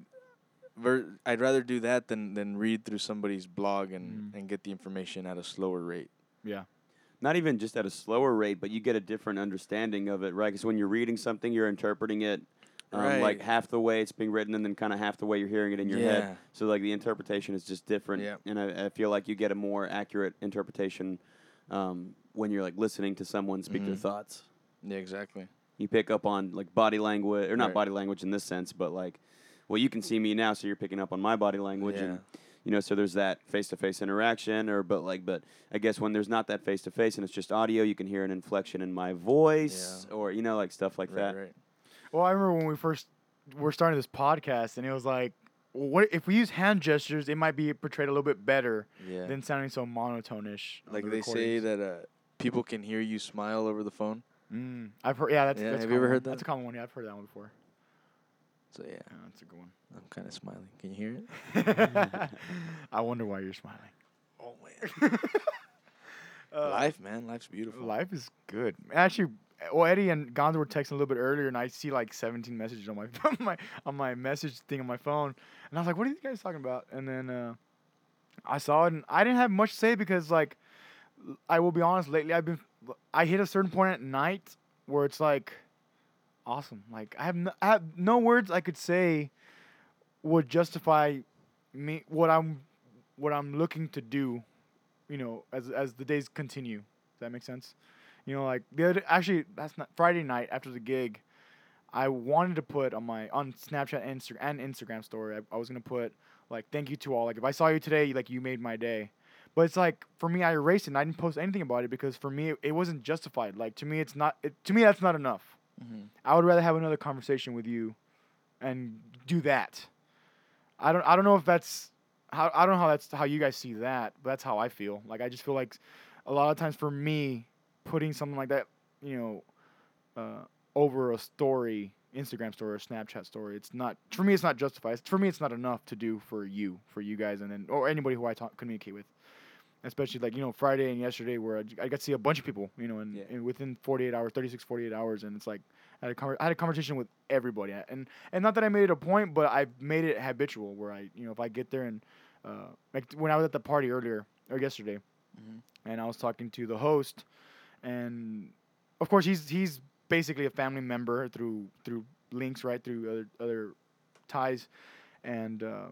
ver- I'd rather do that than than read through somebody's blog and Mm. and get the information at a slower rate. Yeah. Not even just at a slower rate, but you get a different understanding of it, right? Because when you're reading something, you're interpreting it um, like half the way it's being written, and then kind of half the way you're hearing it in your Yeah. head. So like the interpretation is just different, Yep. and I, I feel like you get a more accurate interpretation um, when you're like listening to someone speak their Mhm. thoughts. Yeah, exactly. You pick up on like body language, or not Right. body language in this sense, but like, well, you can see me now, so you're picking up on my body language, Yeah. and you know, so there's that face-to-face interaction, or but like, but I guess when there's not that face-to-face and it's just audio, you can hear an inflection in my voice, Yeah. or you know, like stuff like right, that. right. Well, I remember when we first were starting this podcast, and it was like, well, what if we use hand gestures? It might be portrayed a little bit better Yeah. than sounding so monotonish. on like the they say recordings. that uh, people can hear you smile over the phone. Mm, I've heard. Yeah, that's. Yeah, that's a have you ever common heard one. That's a common one. Yeah, I've heard that one before. So yeah, Yeah, that's a good one. I'm kind of smiling. Can you hear it? I wonder why you're smiling. Oh man, Uh, life, man, life's beautiful. Life is good. Actually, well, Eddie and Gonzo were texting a little bit earlier, and I see like 17 messages on my on my on my message thing on my phone, and I was like, "What are these guys talking about?" And then uh, I saw it, and I didn't have much to say because, like, I will be honest. Lately, I've been I hit a certain point at night where it's like, awesome. Like I have no, I have no words I could say would justify me what I'm what I'm looking to do, you know, as as the days continue. Does that make sense? You know, like the other actually that's not Friday night after the gig. I wanted to put on my on Snapchat and Insta- and Instagram story. I, I was gonna put like thank you to all. Like if I saw you today, like you made my day. But it's like for me, I erased it. and I didn't post anything about it because for me, it, it wasn't justified. Like to me, it's not. It, to me, that's not enough. Mhm. I would rather have another conversation with you, and do that. I don't. I don't know if that's how. I don't know how that's how you guys see that, but that's how I feel. Like I just feel like a lot of times for me, putting something like that, you know, uh, over a story, Instagram story or Snapchat story, it's not for me. It's not justified. For me, it's not enough to do for you, for you guys, and then or anybody who I talk communicate with. Especially like you know Friday and yesterday, where I got to see a bunch of people, you know, and, Yeah. and within 48 hours, 36, 48 hours, and it's like I had a I had a conversation with everybody, and and not that I made it a point, but I made it habitual where I you know if I get there and uh, like when I was at the party earlier or yesterday, Mhm. and I was talking to the host, and of course he's he's basically a family member through through links right through other other ties, and. Uh,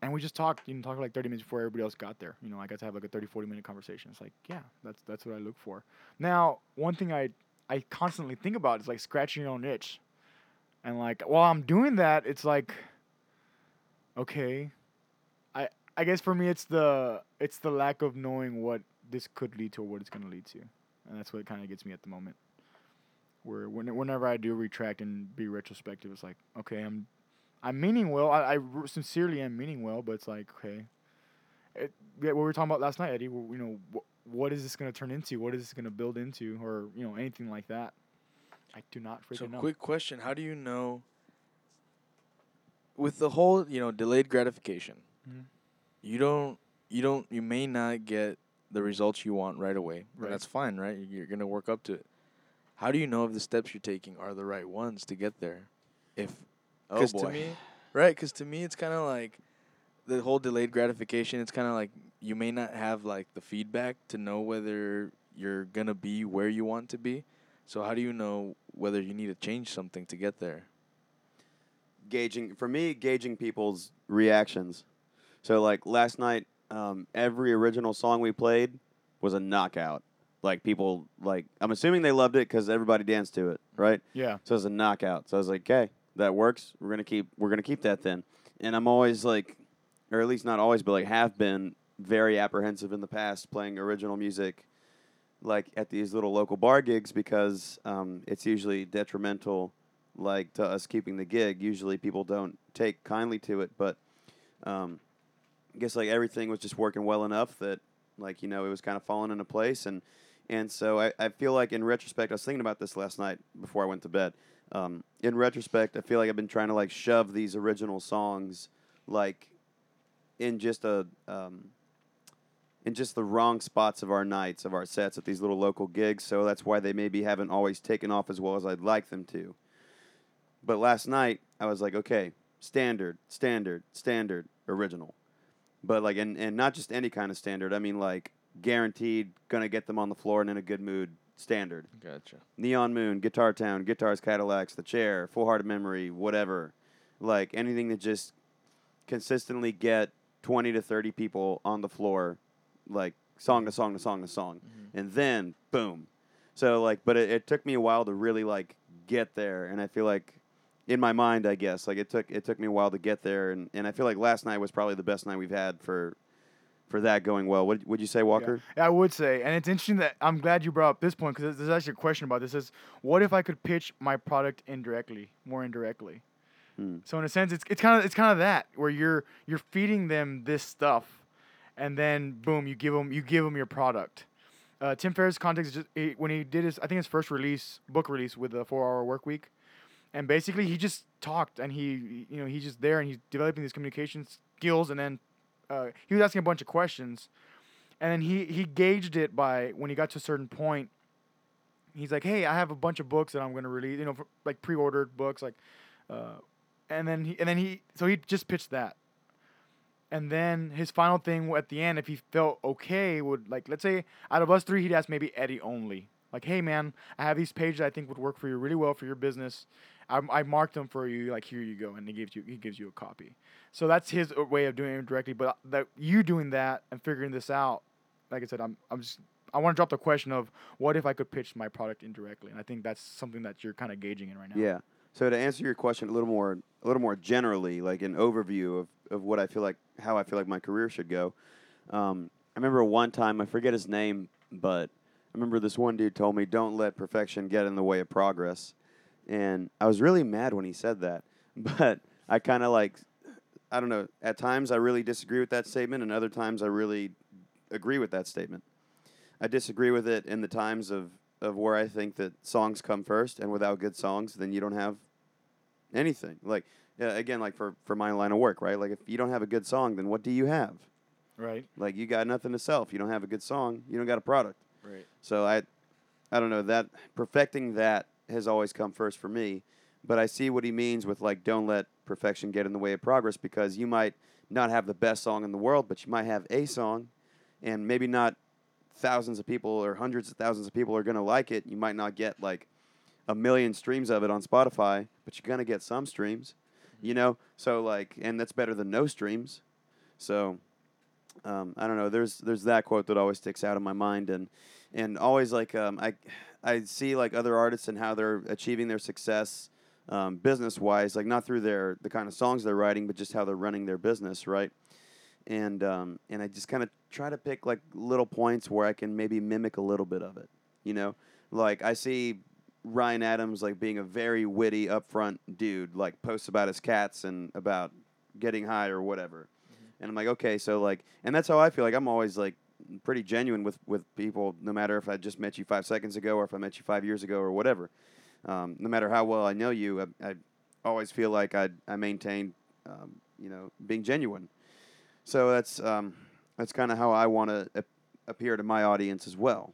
and we just talked, you know, talked like 30 minutes before everybody else got there. You know, I got to have like a 30, 40 minute conversation. It's like, yeah, that's that's what I look for. Now, one thing I I constantly think about is like scratching your own itch. And like while I'm doing that, it's like okay. I I guess for me it's the it's the lack of knowing what this could lead to or what it's going to lead to. And that's what kind of gets me at the moment. Where when, whenever I do retract and be retrospective, it's like, okay, I'm I'm meaning well. I, I sincerely am meaning well, but it's like, okay. It, yeah, what we were talking about last night, Eddie. You know, wh- what is this going to turn into? What is this going to build into, or you know, anything like that? I do not freaking So know. quick question: How do you know? With the whole, you know, delayed gratification, Mhm. you don't, you don't, you may not get the results you want right away. Right. That's fine, right? You're gonna work up to it. How do you know if the steps you're taking are the right ones to get there? If Because boy. to me, right? Because to me, it's kind of like the whole delayed gratification. It's kind of like you may not have like the feedback to know whether you're gonna be where you want to be. So how do you know whether you need to change something to get there? gauging for me gauging people's reactions so like last night um, every original song we played was a knockout like people like i'm assuming they loved it because everybody danced to it right Yeah. so it was a knockout so i was like okay that works we're gonna keep we're gonna keep that then and i'm always like or at least not always but like have been very apprehensive in the past playing original music like at these little local bar gigs because um, it's usually detrimental like to us keeping the gig. Usually people don't take kindly to it, but um, I guess like everything was just working well enough that like you know it was kind of falling into place and and so I, I feel like in retrospect I was thinking about this last night before I went to bed. Um, in retrospect, I feel like I've been trying to like shove these original songs like in just a um, in just the wrong spots of our nights of our sets at these little local gigs. So that's why they maybe haven't always taken off as well as I'd like them to. But last night I was like, okay, standard, standard, standard, original. But like and, and not just any kind of standard. I mean like guaranteed gonna get them on the floor and in a good mood standard. Gotcha. Neon Moon, Guitar Town, Guitars Cadillacs, The Chair, Fool Hearted Memory, whatever. Like anything that just consistently get 20 to 30 people on the floor, like song to song to song to song. Mm-hmm. And then, boom. So, like, but it, it took me a while to really, like, get there. And I feel like in my mind, I guess, like, it took, it took me a while to get there. And, and I feel like last night was probably the best night we've had for, for that going well. What would you say, Walker? Yeah, I would say, and it's interesting that I'm glad you brought up this point because there's actually a question about this. Is what if I could pitch my product indirectly, more indirectly? Hmm. So in a sense, it's it's kind of it's kind of that where you're you're feeding them this stuff, and then boom, you give them you give them your product. Uh, Tim Ferriss' context is just he, when he did his I think his first release book release with the Four Hour Work Week, and basically he just talked and he you know he's just there and he's developing these communication skills and then uh, he was asking a bunch of questions, and then he he gauged it by when he got to a certain point. He's like, "Hey, I have a bunch of books that I'm going to release, you know, for, like pre-ordered books, like." Uh, and then he and then he so he just pitched that and then his final thing at the end if he felt okay would like let's say out of us three he'd ask maybe eddie only like hey man i have these pages i think would work for you really well for your business i, I marked them for you like here you go and he gives you he gives you a copy so that's his uh, way of doing it directly but that you doing that and figuring this out like i said i'm, I'm just i want to drop the question of what if i could pitch my product indirectly and i think that's something that you're kind of gauging in right now Yeah. So to answer your question a little more, a little more generally, like an overview of, of what I feel like, how I feel like my career should go. Um, I remember one time, I forget his name, but I remember this one dude told me, "Don't let perfection get in the way of progress," and I was really mad when he said that. But I kind of like, I don't know. At times, I really disagree with that statement, and other times, I really agree with that statement. I disagree with it in the times of, of where I think that songs come first, and without good songs, then you don't have anything. Like yeah, again, like for for my line of work, right? Like if you don't have a good song, then what do you have? right Like you got nothing to sell. If you don't have a good song, you don't got a product. Right. So I, I don't know that perfecting that has always come first for me, but I see what he means with like don't let perfection get in the way of progress because you might not have the best song in the world, but you might have a song, and maybe not thousands of people or hundreds of thousands of people are gonna like it. You might not get like a million streams of it on Spotify, but you're gonna get some streams, you know. So like, and that's better than no streams. So um, I don't know. There's there's that quote that always sticks out in my mind, and and always like um, I I see like other artists and how they're achieving their success um, business wise, like not through their the kind of songs they're writing, but just how they're running their business, right? And um, and I just kind of try to pick like little points where I can maybe mimic a little bit of it, you know. Like I see Ryan Adams like being a very witty, upfront dude, like posts about his cats and about getting high or whatever. And I'm like, okay, so like, and that's how I feel. Like I'm always like pretty genuine with with people, no matter if I just met you five seconds ago or if I met you five years ago or whatever. Um, no matter how well I know you, I, I always feel like I I maintain, um, you know, being genuine. So that's um, that's kind of how I want to ap- appear to my audience as well.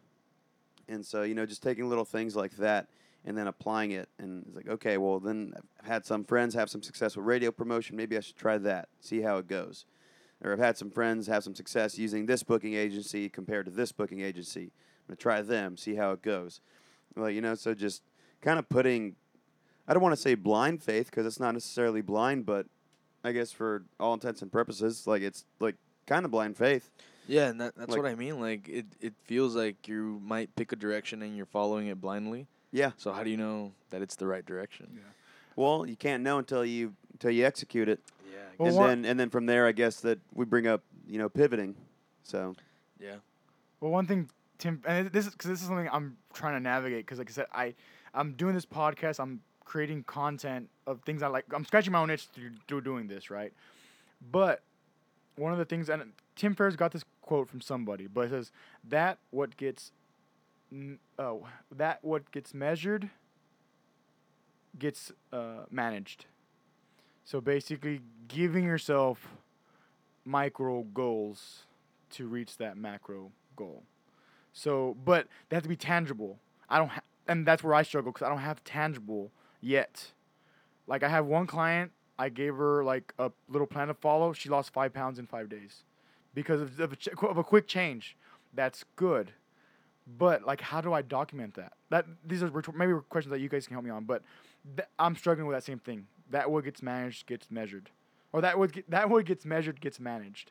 And so you know, just taking little things like that and then applying it, and it's like, okay, well then I've had some friends have some success with radio promotion. Maybe I should try that, see how it goes or I've had some friends have some success using this booking agency compared to this booking agency. I'm gonna try them, see how it goes, Well, you know, so just kind of putting. I don't want to say blind faith because it's not necessarily blind, but I guess for all intents and purposes, like it's like kind of blind faith. Yeah, and that, that's Like- what I mean. Like it, it feels like you might pick a direction and you're following it blindly. Yeah. So how do you know that it's the right direction? Yeah. Well, you can't know until you until you execute it, Yeah. Well, and what- then and then from there, I guess that we bring up you know pivoting. So yeah. Well, one thing, Tim, and this is because this is something I'm trying to navigate. Because like I said, I I'm doing this podcast. I'm creating content of things I like. I'm scratching my own itch through, through doing this, right? But one of the things, and Tim Ferriss got this quote from somebody, but it says that what gets, oh, that what gets measured gets uh, managed. So basically, giving yourself micro goals to reach that macro goal. So, but they have to be tangible. I don't, ha- and that's where I struggle because I don't have tangible yet. Like I have one client, I gave her like a little plan to follow. She lost five pounds in five days because of, of, a, ch- of a quick change. That's good, but like, how do I document that? That these are maybe questions that you guys can help me on. But th- I'm struggling with that same thing. That what gets managed gets measured, or that what get, that what gets measured gets managed.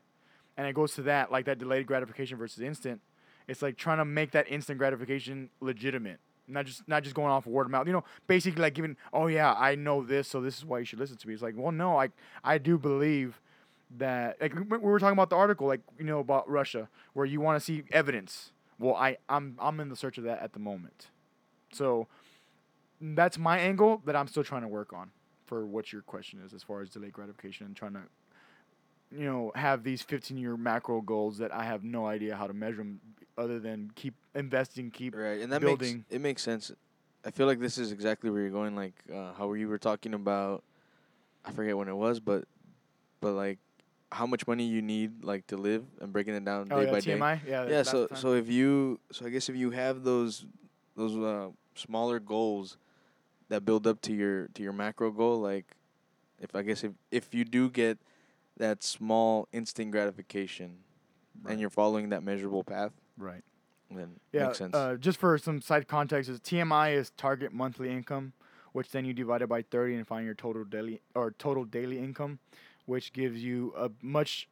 And it goes to that like that delayed gratification versus instant. It's like trying to make that instant gratification legitimate. Not just not just going off word of mouth. You know basically like giving oh yeah i know this so this is why you should listen to me. It's like well no i i do believe that like we we were talking about the article like you know about russia where you want to see evidence. Well i i'm i'm in the search of that at the moment. So that's my angle that i'm still trying to work on for what your question is as far as delayed gratification and trying to you know, have these 15 year macro goals that I have no idea how to measure them other than keep investing, keep. Right, and that building. makes it makes sense. I feel like this is exactly where you're going. Like uh, how you were talking about, I forget when it was, but but like how much money you need like to live and breaking it down Oh, day yeah, by day. TMI? Yeah. Yeah. So so if you so I guess if you have those those uh, smaller goals that build up to your to your macro goal, like if I guess if if you do get that small instant gratification Right. and you're following that measurable path, Right. then Yeah. makes sense. Uh, just for some side context, is TMI is target monthly income, which then you divide it by 30 and find your total daily or total daily income, which gives you a much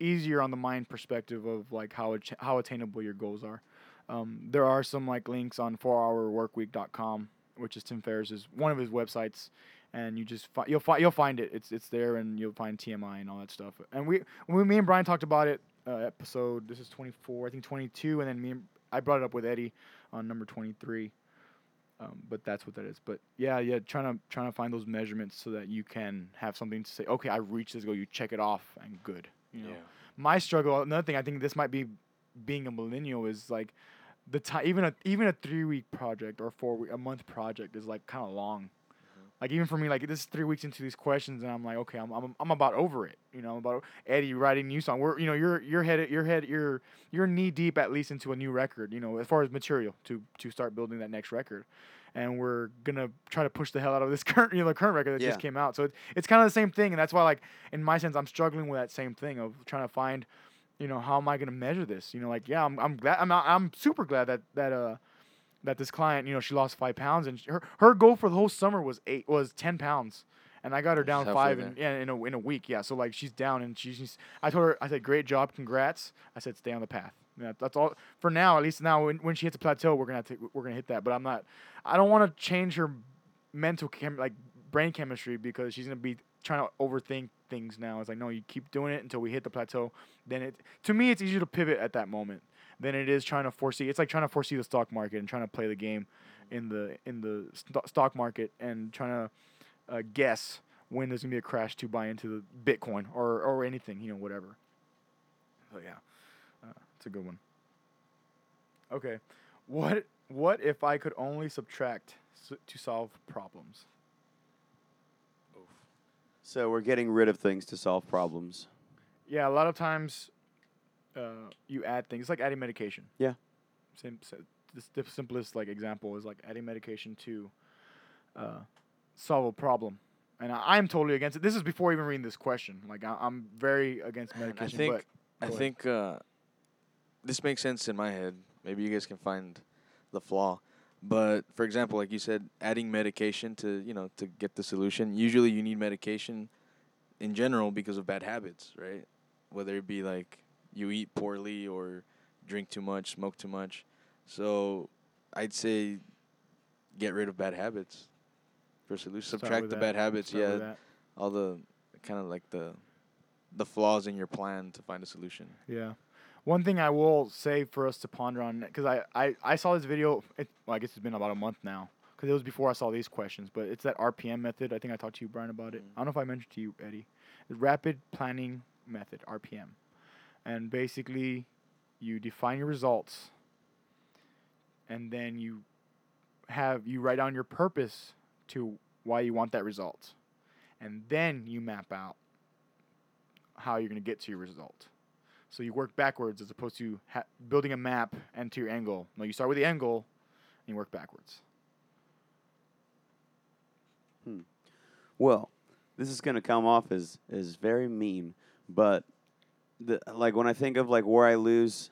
easier on the mind perspective of like how ach- how attainable your goals are. Um, there are some like links on 4hourworkweek.com, which is Tim Ferriss's one of his websites, and you just fi- you'll find you'll find it. It's it's there, and you'll find TMI and all that stuff. And we when me and Brian talked about it, uh, episode this is 24, I think 22, and then me and I brought it up with Eddie on number 23. Um, but that's what that is. But yeah, yeah, trying to trying to find those measurements so that you can have something to say. Okay, I reached this goal. You check it off, and good. You know, my struggle. Another thing I think this might be being a millennial is like the time. Even a even a three week project or four week a month project is like kind of long. Mm-hmm. Like even for me, like this is three weeks into these questions, and I'm like, okay, I'm I'm, I'm about over it. You know, I'm about Eddie writing new song. We're you know you're you're headed you're head you're you're knee deep at least into a new record. You know, as far as material to to start building that next record, and we're gonna try to push the hell out of this current you know the current record that just came out. So it, it's kind of the same thing, and that's why like in my sense I'm struggling with that same thing of trying to find, you know, how am I gonna measure this? You know, like yeah, I'm I'm glad I'm I'm super glad that that uh that this client, you know, she lost five pounds, and her her goal for the whole summer was eight was ten pounds, and I got her down five in yeah in a in a week. Yeah, so like she's down, and she's, she's I told her I said great job, congrats. I said stay on the path. Yeah, that's all for now. At least now, when, when she hits a plateau, we're gonna have to, we're gonna hit that. But I'm not. I don't want to change her mental chem like brain chemistry because she's gonna be trying to overthink things now. It's like no, you keep doing it until we hit the plateau. Then it to me it's easier to pivot at that moment than it is trying to foresee. It's like trying to foresee the stock market and trying to play the game in the in the sto- stock market and trying to uh, guess when there's gonna be a crash to buy into the Bitcoin or or anything, you know, whatever. So yeah, uh, it's a good one. Okay, what what if I could only subtract to solve problems? So we're getting rid of things to solve problems. Yeah, a lot of times uh, you add things. It's like adding medication. Yeah. Sim- s- this the simplest like example is like adding medication to uh, solve a problem. And I, I'm totally against it. This is before even reading this question. Like I, I'm very against Man, I medication. think- but I ahead. think uh, this makes sense in my head. Maybe you guys can find the flaw. But for example, like you said, adding medication to you know to get the solution. Usually, you need medication in general because of bad habits, right? Whether it be like you eat poorly or drink too much, smoke too much. So I'd say get rid of bad habits for solution. Subtract the that. bad habits. Start yeah, all the kind of like the the flaws in your plan to find a solution. Yeah. One thing I will say for us to ponder on, because I, I, I saw this video, it, well, I guess it's been about a month now, because it was before I saw these questions, but it's that RPM method. I think I talked to you, Brian, about it. Mm. I don't know if I mentioned to you, Eddie. The Rapid Planning Method, RPM. And basically, you define your results, and then you have, you write down your purpose to why you want that result. And then you map out how you're going to get to your result. So you work backwards as opposed to ha- building a map and to your goal. No, you start with the end goal and you work backwards. Well, this is gonna come off as as very mean, but the like when I think of like where I lose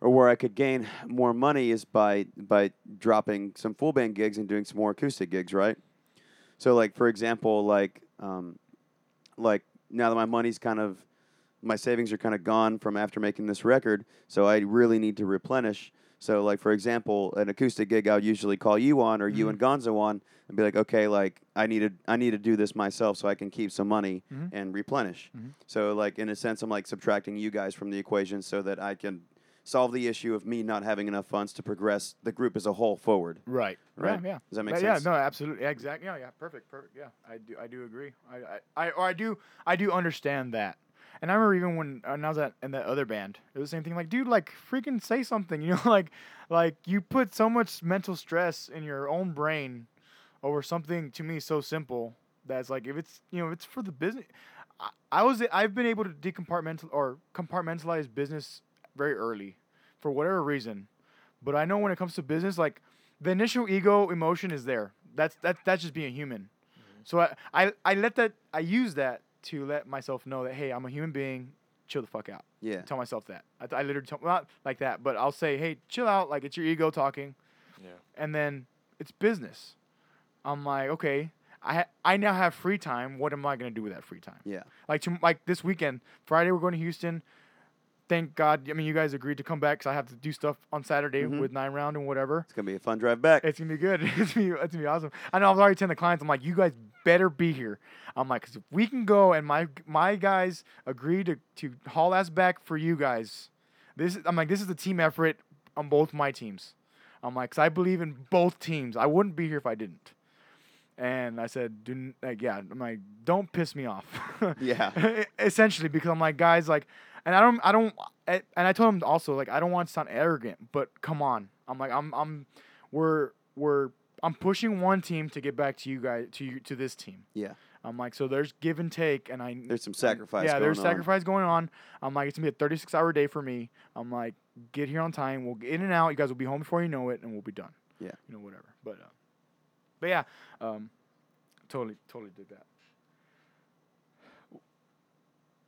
or where I could gain more money is by by dropping some full band gigs and doing some more acoustic gigs, right? So like for example, like um, like now that my money's kind of my savings are kind of gone from after making this record, so I really need to replenish. So like for example, an acoustic gig I would usually call you on or you Mhm. and Gonzo on and be like, okay, like I need to I need to do this myself so I can keep some money Mhm. and replenish. Mhm. So like in a sense, I'm like subtracting you guys from the equation so that I can solve the issue of me not having enough funds to progress the group as a whole forward. Right. Right. Yeah. yeah. Does that make Uh, sense? Yeah. No. Absolutely. Exactly. Yeah. Yeah. Perfect. Perfect. Yeah. I do. I do agree. I. I. I or I do. I do understand that. And I remember even when, uh, when I was at in that other band, it was the same thing. Like, dude, like freaking say something. You know, like, like you put so much mental stress in your own brain over something to me so simple that's like if it's you know if it's for the business. I, I was I've been able to decompartmental or compartmentalize business very early, for whatever reason. But I know when it comes to business, like the initial ego emotion is there. That's that that's just being human. Mm-hmm. So I, I I let that I use that to let myself know that hey I'm a human being. Chill the fuck out. Yeah. Tell myself that. I, I literally tell, not like that, but I'll say hey chill out. Like it's your ego talking Yeah. and then it's business. I'm like, okay, I I now have free time. What am I gonna do with that free time? Yeah. Like to, like this weekend, Friday we're going to Houston. Thank God. I mean, you guys agreed to come back because I have to do stuff on Saturday Mhm. with nine round and whatever. It's gonna be a fun drive back. It's gonna be good. It's gonna be, it's gonna be awesome. I know I was already telling the clients. I'm like, you guys better be here. I'm like, 'cause if we can go and my my guys agree to to haul ass back for you guys, this is, I'm like, this is a team effort on both my teams. I'm like, 'cause I believe in both teams. I wouldn't be here if I didn't. And I said, do like, yeah. I'm like, don't piss me off. Yeah. Essentially, because I'm like, guys, like, and I don't, I don't, and I told him also, like, I don't want to sound arrogant, but come on. I'm like, I'm, I'm, we're, we're, I'm pushing one team to get back to you guys, to you, to this team. Yeah. I'm like, so there's give and take, and I There's some sacrifice. yeah, going there's on. sacrifice going on. I'm like, it's gonna be a 36 hour day for me. I'm like, get here on time. We'll get in and out. You guys will be home before you know it, and we'll be done. Yeah. you know, whatever. But, uh, but yeah, um, totally, totally did that.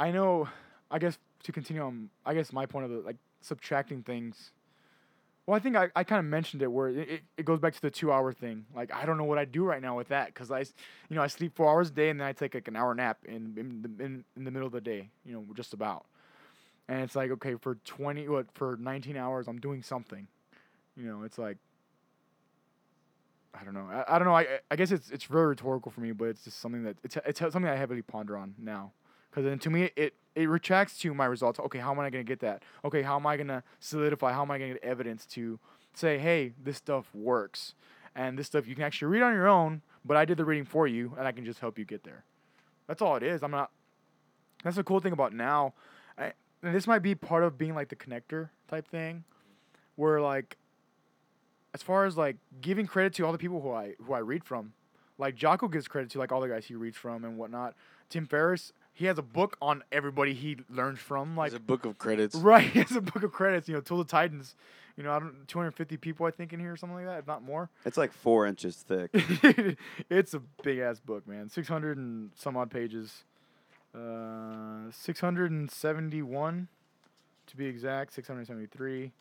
I know. I guess to continue on, I guess my point of the like subtracting things. Well, I think I, I kind of mentioned it where it, it, it goes back to the two hour thing. Like I don't know what I do right now with that because I, you know, I sleep four hours a day and then I take like an hour nap in in the, in, in the middle of the day. You know, just about. And it's like okay, for twenty what for nineteen hours I'm doing something. You know, it's like. I don't know. I, I don't know. I I guess it's it's very rhetorical for me, but it's just something that it's it's something I heavily ponder on now. Because then to me it it retracts to my results. Okay, how am I gonna get that? Okay, how am I gonna solidify? How am I gonna get evidence to say, hey, this stuff works, and this stuff you can actually read on your own, but I did the reading for you, and I can just help you get there. That's all it is. I'm not. That's the cool thing about now, I, and this might be part of being like the connector type thing, where like, as far as like giving credit to all the people who I who I read from, like Jocko gives credit to like all the guys he reads from and whatnot. Tim Ferriss, he has a book on everybody he learns from. Like a book of credits. Right, he has a book of credits. You know, Tools of Titans. You know, I don't 250 people I think in here or something like that, if not more. It's like four inches thick. it's a big ass book, man. 600 and some odd pages. Uh, 671 to be exact. 673.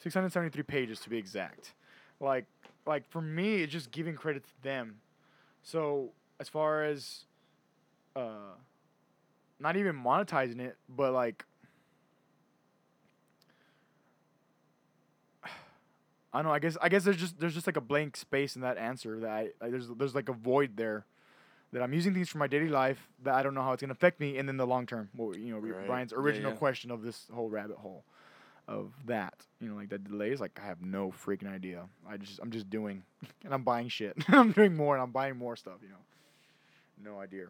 673 pages to be exact. Like like for me, it's just giving credit to them. So as far as uh, not even monetizing it, but like I don't know. I guess I guess there's just there's just like a blank space in that answer that I, I there's there's like a void there that I'm using things for my daily life that I don't know how it's gonna affect me and then the long term. Well, you know, Right. Brian's original yeah. question of this whole rabbit hole of that. You know, like the delays. Like I have no freaking idea. I just I'm just doing and I'm buying shit. I'm doing more and I'm buying more stuff. You know, no idea,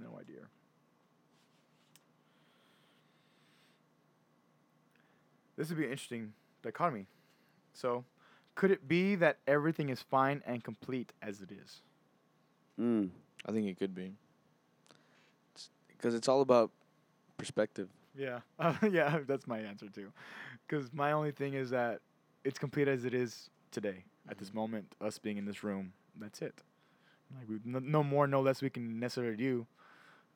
no idea. This would be an interesting dichotomy. So, could it be that everything is fine and complete as it is? Mm. I think it could be. Because it's all about perspective. Yeah, uh, yeah, that's my answer too. Because my only thing is that it's complete as it is today, at this moment. Us being in this room, that's it. Like we no, no more, no less we can necessarily do,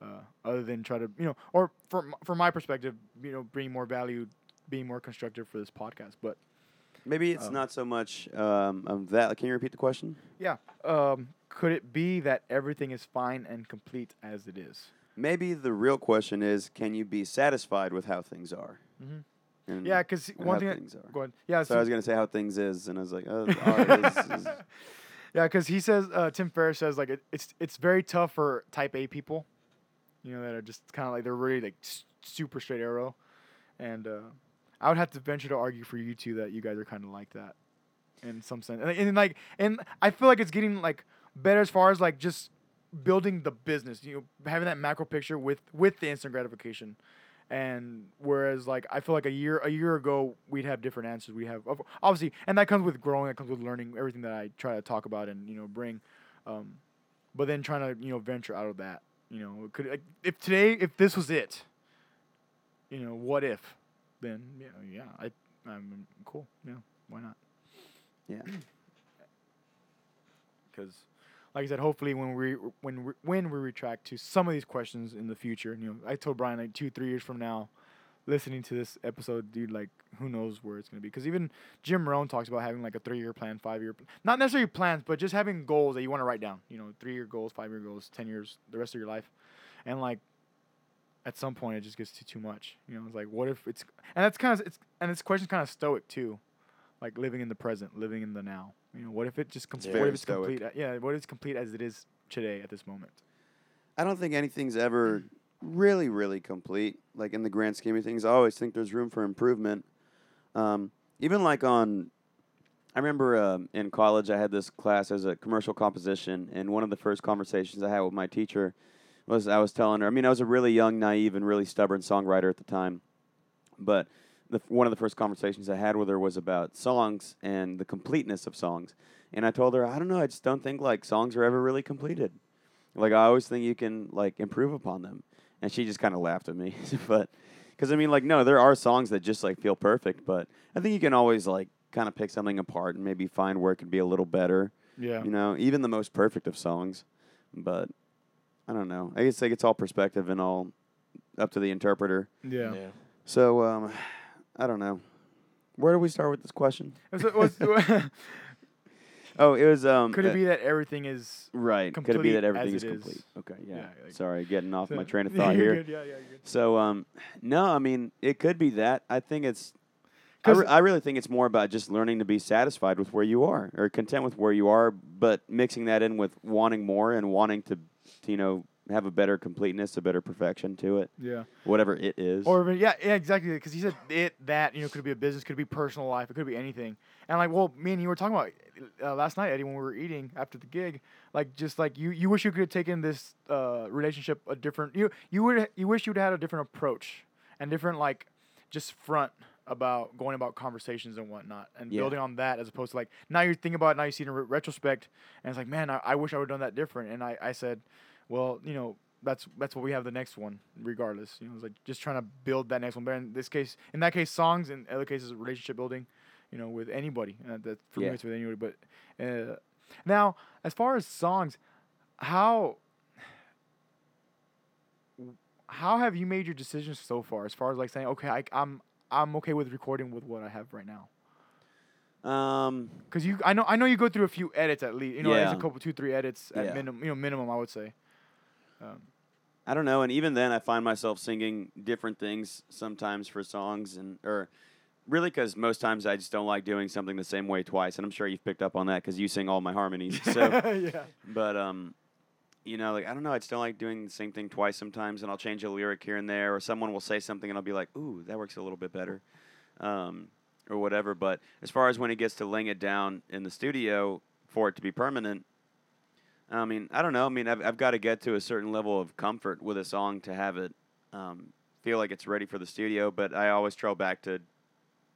uh, other than try to you know, or from from my perspective, you know, bring more value, being more constructive for this podcast. But Maybe it's Um, not so much um, of that. Can you repeat the question? yeah, um, could it be that everything is fine and complete as it is? Maybe the real question is, can you be satisfied with how things are? Mhm. And Yeah, because one thing. Things are. Go ahead. Yeah. So I was gonna say how things is, and I was like, oh, is, is yeah, because he says uh, Tim Ferriss says like it, it's it's very tough for Type A people, you know, that are just kind of like they're really like super straight arrow, and uh, I would have to venture to argue for you two that you guys are kind of like that, in some sense, and, and like and I feel like it's getting like better as far as like just building the business, you know, having that macro picture with with the instant gratification. And whereas, like, I feel like a year a year ago we'd have different answers. We have obviously, and that comes with growing. That comes with learning everything that I try to talk about and you know bring. Um, but then trying to you know venture out of that. You know, could like, if today if this was it. You know, what if? Then yeah, yeah, I I'm cool. Yeah, why not? yeah. because like I said, hopefully when we when we, when we retract to some of these questions in the future, you know, I told Brian like two three years from now, listening to this episode, dude, like who knows where it's gonna be? Because even Jim Rohn talks about having like a three year plan, five year, not necessarily plans, but just having goals that you want to write down. You know, three year goals, five year goals, ten years, the rest of your life, and like. At some point, it just gets too too much. You know, it's like, what if it's, and that's kind of it's, and this question's kind of stoic too, like living in the present, living in the now. You know, what if it just com- what if it's stoic. complete? Yeah, what it's complete as it is today at this moment? I don't think anything's ever really, really complete. Like in the grand scheme of things, I always think there's room for improvement. Um, even like on, I remember um, in college I had this class as a commercial composition, and one of the first conversations I had with my teacher was I was telling her. I mean, I was a really young, naive, and really stubborn songwriter at the time, but the, one of the first conversations I had with her was about songs and the completeness of songs. And I told her, I don't know, I just don't think like songs are ever really completed. Like I always think you can like improve upon them. And she just kind of laughed at me, but because I mean, like, no, there are songs that just like feel perfect, but I think you can always like kind of pick something apart and maybe find where it could be a little better. Yeah. You know, even the most perfect of songs, but I don't know. I guess like it's all perspective and all up to the interpreter. Yeah. So um, I don't know. Where do we start with this question? So it was- Oh, it was um. could uh, it be that everything is? right? Could it be that everything is it is? complete? Okay, yeah. Yeah, like- Sorry, getting off my train of thought you're here. good, Yeah, yeah, you're good. So um, no, I mean it could be that. I think it's. I, 'Cause- re- I really think it's more about just learning to be satisfied with where you are or content with where you are, but mixing that in with wanting more and wanting to, to you know, have a better completeness, a better perfection to it, Yeah. whatever it is. Or yeah, yeah, exactly. Because he said it, that, you know, could be a business, could be personal life, it could be anything. And like, well, me and you were talking about uh, last night, Eddie, when we were eating after the gig. Like, just like you, you wish you could have taken this uh, relationship a different. You, you would, you wish you'd had a different approach and different like, just front about going about conversations and whatnot and Yeah. building on that as opposed to like now you're thinking about it now you see it in re- retrospect and it's like man I, I wish I would have done that different and I, I said well you know that's that's what we have the next one regardless you know it's like just trying to build that next one but in this case in that case songs in other cases relationship building you know with anybody uh, that for Yeah. me it's with anybody but uh, now as far as songs how how have you made your decisions so far as far as like saying okay I, i'm i'm okay with recording with what i have right now Um, Because you, I know, I know you go through a few edits at least. You know, there's a couple, two, three edits at Yeah. minimum. You know, minimum, I would say. Um, I don't know, and even then, I find myself singing different things sometimes for songs, and or really because most times I just don't like doing something the same way twice, and I'm sure you've picked up on that because you sing all my harmonies. So, yeah. but um, you know, like I don't know, I just don't like doing the same thing twice sometimes, and I'll change a lyric here and there, or someone will say something, and I'll be like, ooh, that works a little bit better, um, or whatever. But as far as when it gets to laying it down in the studio for it to be permanent. I mean, I don't know. I mean, I've, I've got to get to a certain level of comfort with a song to have it um, feel like it's ready for the studio. But I always trail back to,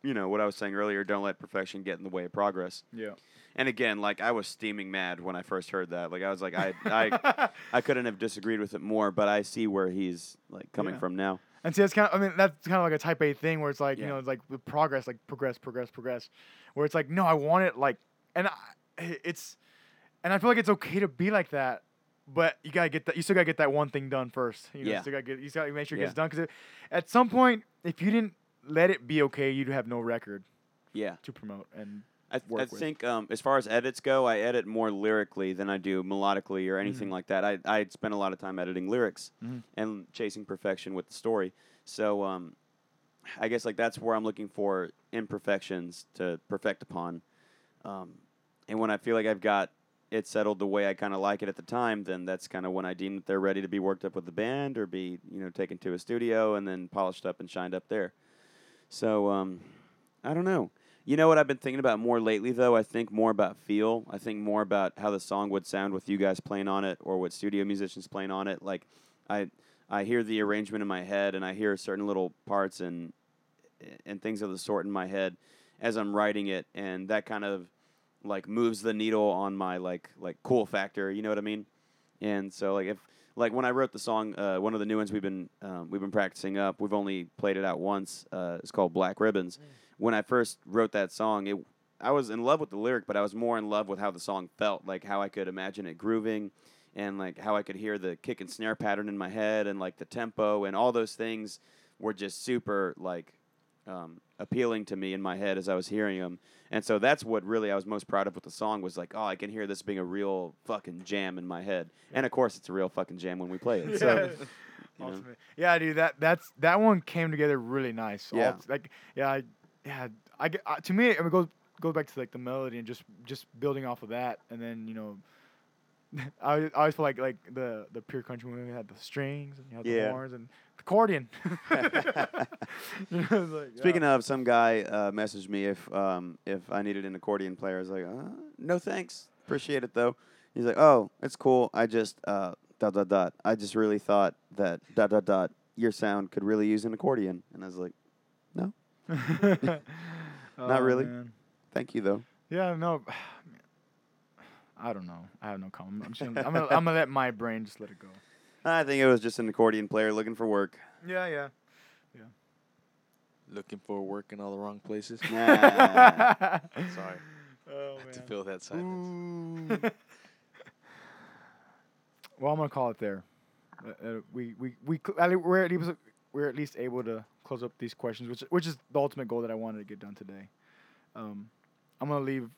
you know, what I was saying earlier. Don't let perfection get in the way of progress. Yeah. And again, like I was steaming mad when I first heard that. Like I was like, I, I, I couldn't have disagreed with it more. But I see where he's like coming Yeah. from now. And see, that's kind of, I mean, that's kind of like a type A thing where it's like, you know, it's like progress, like progress, progress, progress, where it's like, no, I want it like, and I, it's, and I feel like it's okay to be like that, but you gotta get that, you still gotta get that one thing done first. You know, Yeah. you still gotta get, you still gotta make sure it Yeah. gets done because at some point, if you didn't let it be okay, you'd have no record Yeah. to promote. And I, th- I think um, as far as edits go, I edit more lyrically than I do melodically or anything Mhm. like that. I I spend a lot of time editing lyrics Mhm. and chasing perfection with the story. So um, I guess like that's where I'm looking for imperfections to perfect upon. Um, and when I feel like I've got it settled the way I kind of like it at the time, then that's kind of when I deem that they're ready to be worked up with the band or be you know taken to a studio and then polished up and shined up there. So um, I don't know. You know what I've been thinking about more lately, though? I think more about feel. I think more about how the song would sound with you guys playing on it or with studio musicians playing on it. Like, I I hear the arrangement in my head and I hear certain little parts and and things of the sort in my head as I'm writing it, and that kind of like moves the needle on my like like cool factor. You know what I mean? And so like if like when I wrote the song, uh, one of the new ones we've been um, we've been practicing up. We've only played it out once. Uh, it's called Black Ribbons. When I first wrote that song, it I was in love with the lyric, but I was more in love with how the song felt, like how I could imagine it grooving, and like how I could hear the kick and snare pattern in my head, and like the tempo, and all those things were just super like um, appealing to me in my head as I was hearing them. And so that's what really I was most proud of with the song was like, oh, I can hear this being a real fucking jam in my head. And of course, it's a real fucking jam when we play it. So, Yeah. you know. Ultimate. Yeah, dude, that that's that one came together really nice. Yeah. t- like yeah, I, yeah. I get uh, to me it goes goes back to like the melody and just just building off of that, and then you know. I always- I always feel like like the the pure country we had the strings and you had Yeah. the horns and the accordion. You know, like, Speaking yeah. of, some guy uh, messaged me if um, if I needed an accordion player. I was like, uh, no thanks, appreciate it though. He's like, oh, it's cool. I just uh, dot dot dot. I just really thought that dot dot dot your sound could really use an accordion, and I was like, no, Oh, really. man. thank you though. Yeah, no. I don't know. I have no comment. I'm just gonna, I'm gonna, I'm gonna let my brain just let it go. I think it was just an accordion player looking for work. Yeah, yeah. Yeah. Looking for work in all the wrong places. Nah. Sorry. Oh to fill that silence. Well, I'm gonna call it there. Uh, uh, we we we cl- we're at least we're at least able to close up these questions, which which is the ultimate goal that I wanted to get done today. Um, I'm gonna leave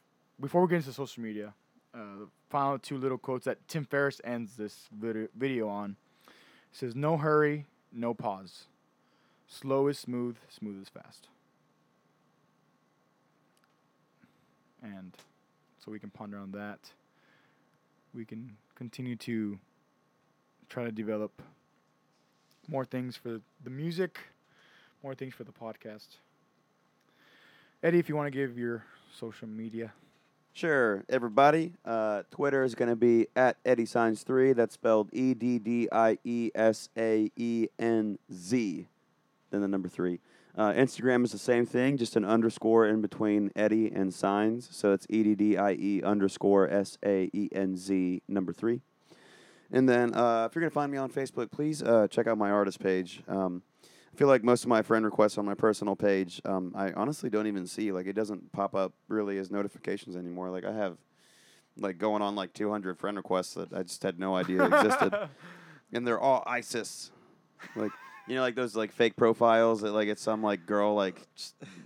before we get into social media. Uh, final two little quotes that Tim Ferriss ends this video, video on. It says, "No hurry, no pause. Slow is smooth, smooth is fast." And so we can ponder on that. We can continue to try to develop more things for the music, more things for the podcast. Eddie, if you want to give your social media. Sure, everybody. Uh, Twitter is going to be at Eddie Saenz three. That's spelled E D D I E S A E N Z. Then the number three. Uh, Instagram is the same thing, just an underscore in between Eddie and Saenz. So it's E D D I E underscore S A E N Z number three. And then uh, if you're going to find me on Facebook, please uh, check out my artist page. Um, I feel like most of my friend requests on my personal page, um, I honestly don't even see. Like, it doesn't pop up really as notifications anymore. Like, I have like going on like 200 friend requests that I just had no idea existed, and they're all ISIS. Like, you know, like those like fake profiles that like it's some like girl like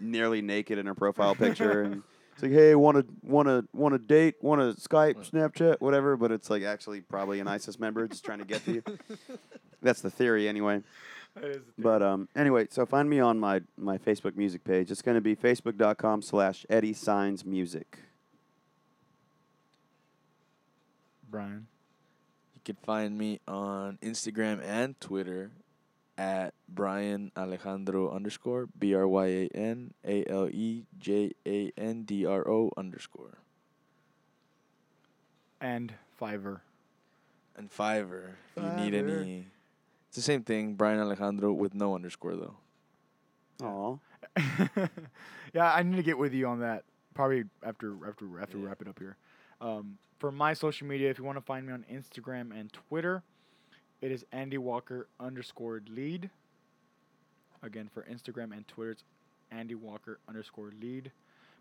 nearly naked in her profile picture, and It's like, hey, want to want to want to date, want to Skype, Snapchat, whatever. But it's like actually probably an ISIS member just trying to get to you. That's the theory, anyway. That is the thing. But um, anyway, so find me on my my Facebook music page. It's going to be facebook.com slash Eddie Saenz Music. Brian. You can find me on Instagram and Twitter at Brian Alejandro underscore B R Y A N A L E J A N D R O underscore. And Fiverr. And Fiverr, if you need any. It's the same thing, Brian Alejandro with no underscore though. Aw. yeah, I need to get with you on that. Probably after after after we wrap it up here. Um, for my social media, if you want to find me on Instagram and Twitter, it is Andy Walker underscore lead. Again, for Instagram and Twitter, it's Andy Walker underscore lead.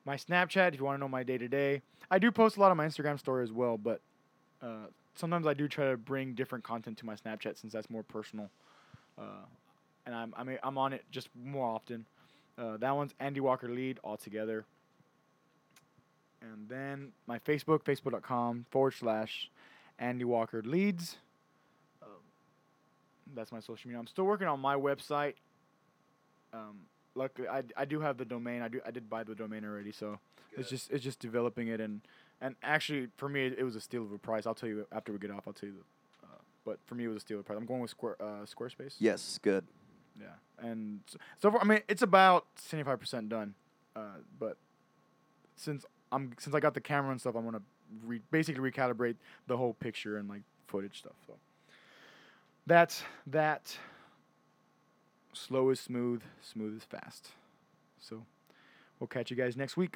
My Snapchat, if you want to know my day to day, I do post a lot on my Instagram story as well, but uh, sometimes I do try to bring different content to my Snapchat since that's more personal. Uh, and I'm I mean, I'm on it just more often. Uh, that one's Andy Walker Lead altogether. And then my Facebook, facebook.com forward slash Andy Walker Leads. Um, that's my social media. I'm still working on my website. Um, luckily, I, I do have the domain. I do I did buy the domain already, so it's just it's just developing it and and actually for me it, it was a steal of a price. I'll tell you after we get off. I'll tell you. The, uh, but for me it was a steal of a price. I'm going with Square uh, Squarespace. Yes, good. Yeah, and s- so far, I mean, it's about seventy five percent done. Uh, but since I'm since I got the camera and stuff, I'm gonna re- basically recalibrate the whole picture and like footage stuff. So that's that. Slow is smooth, smooth is fast. So we'll catch you guys next week.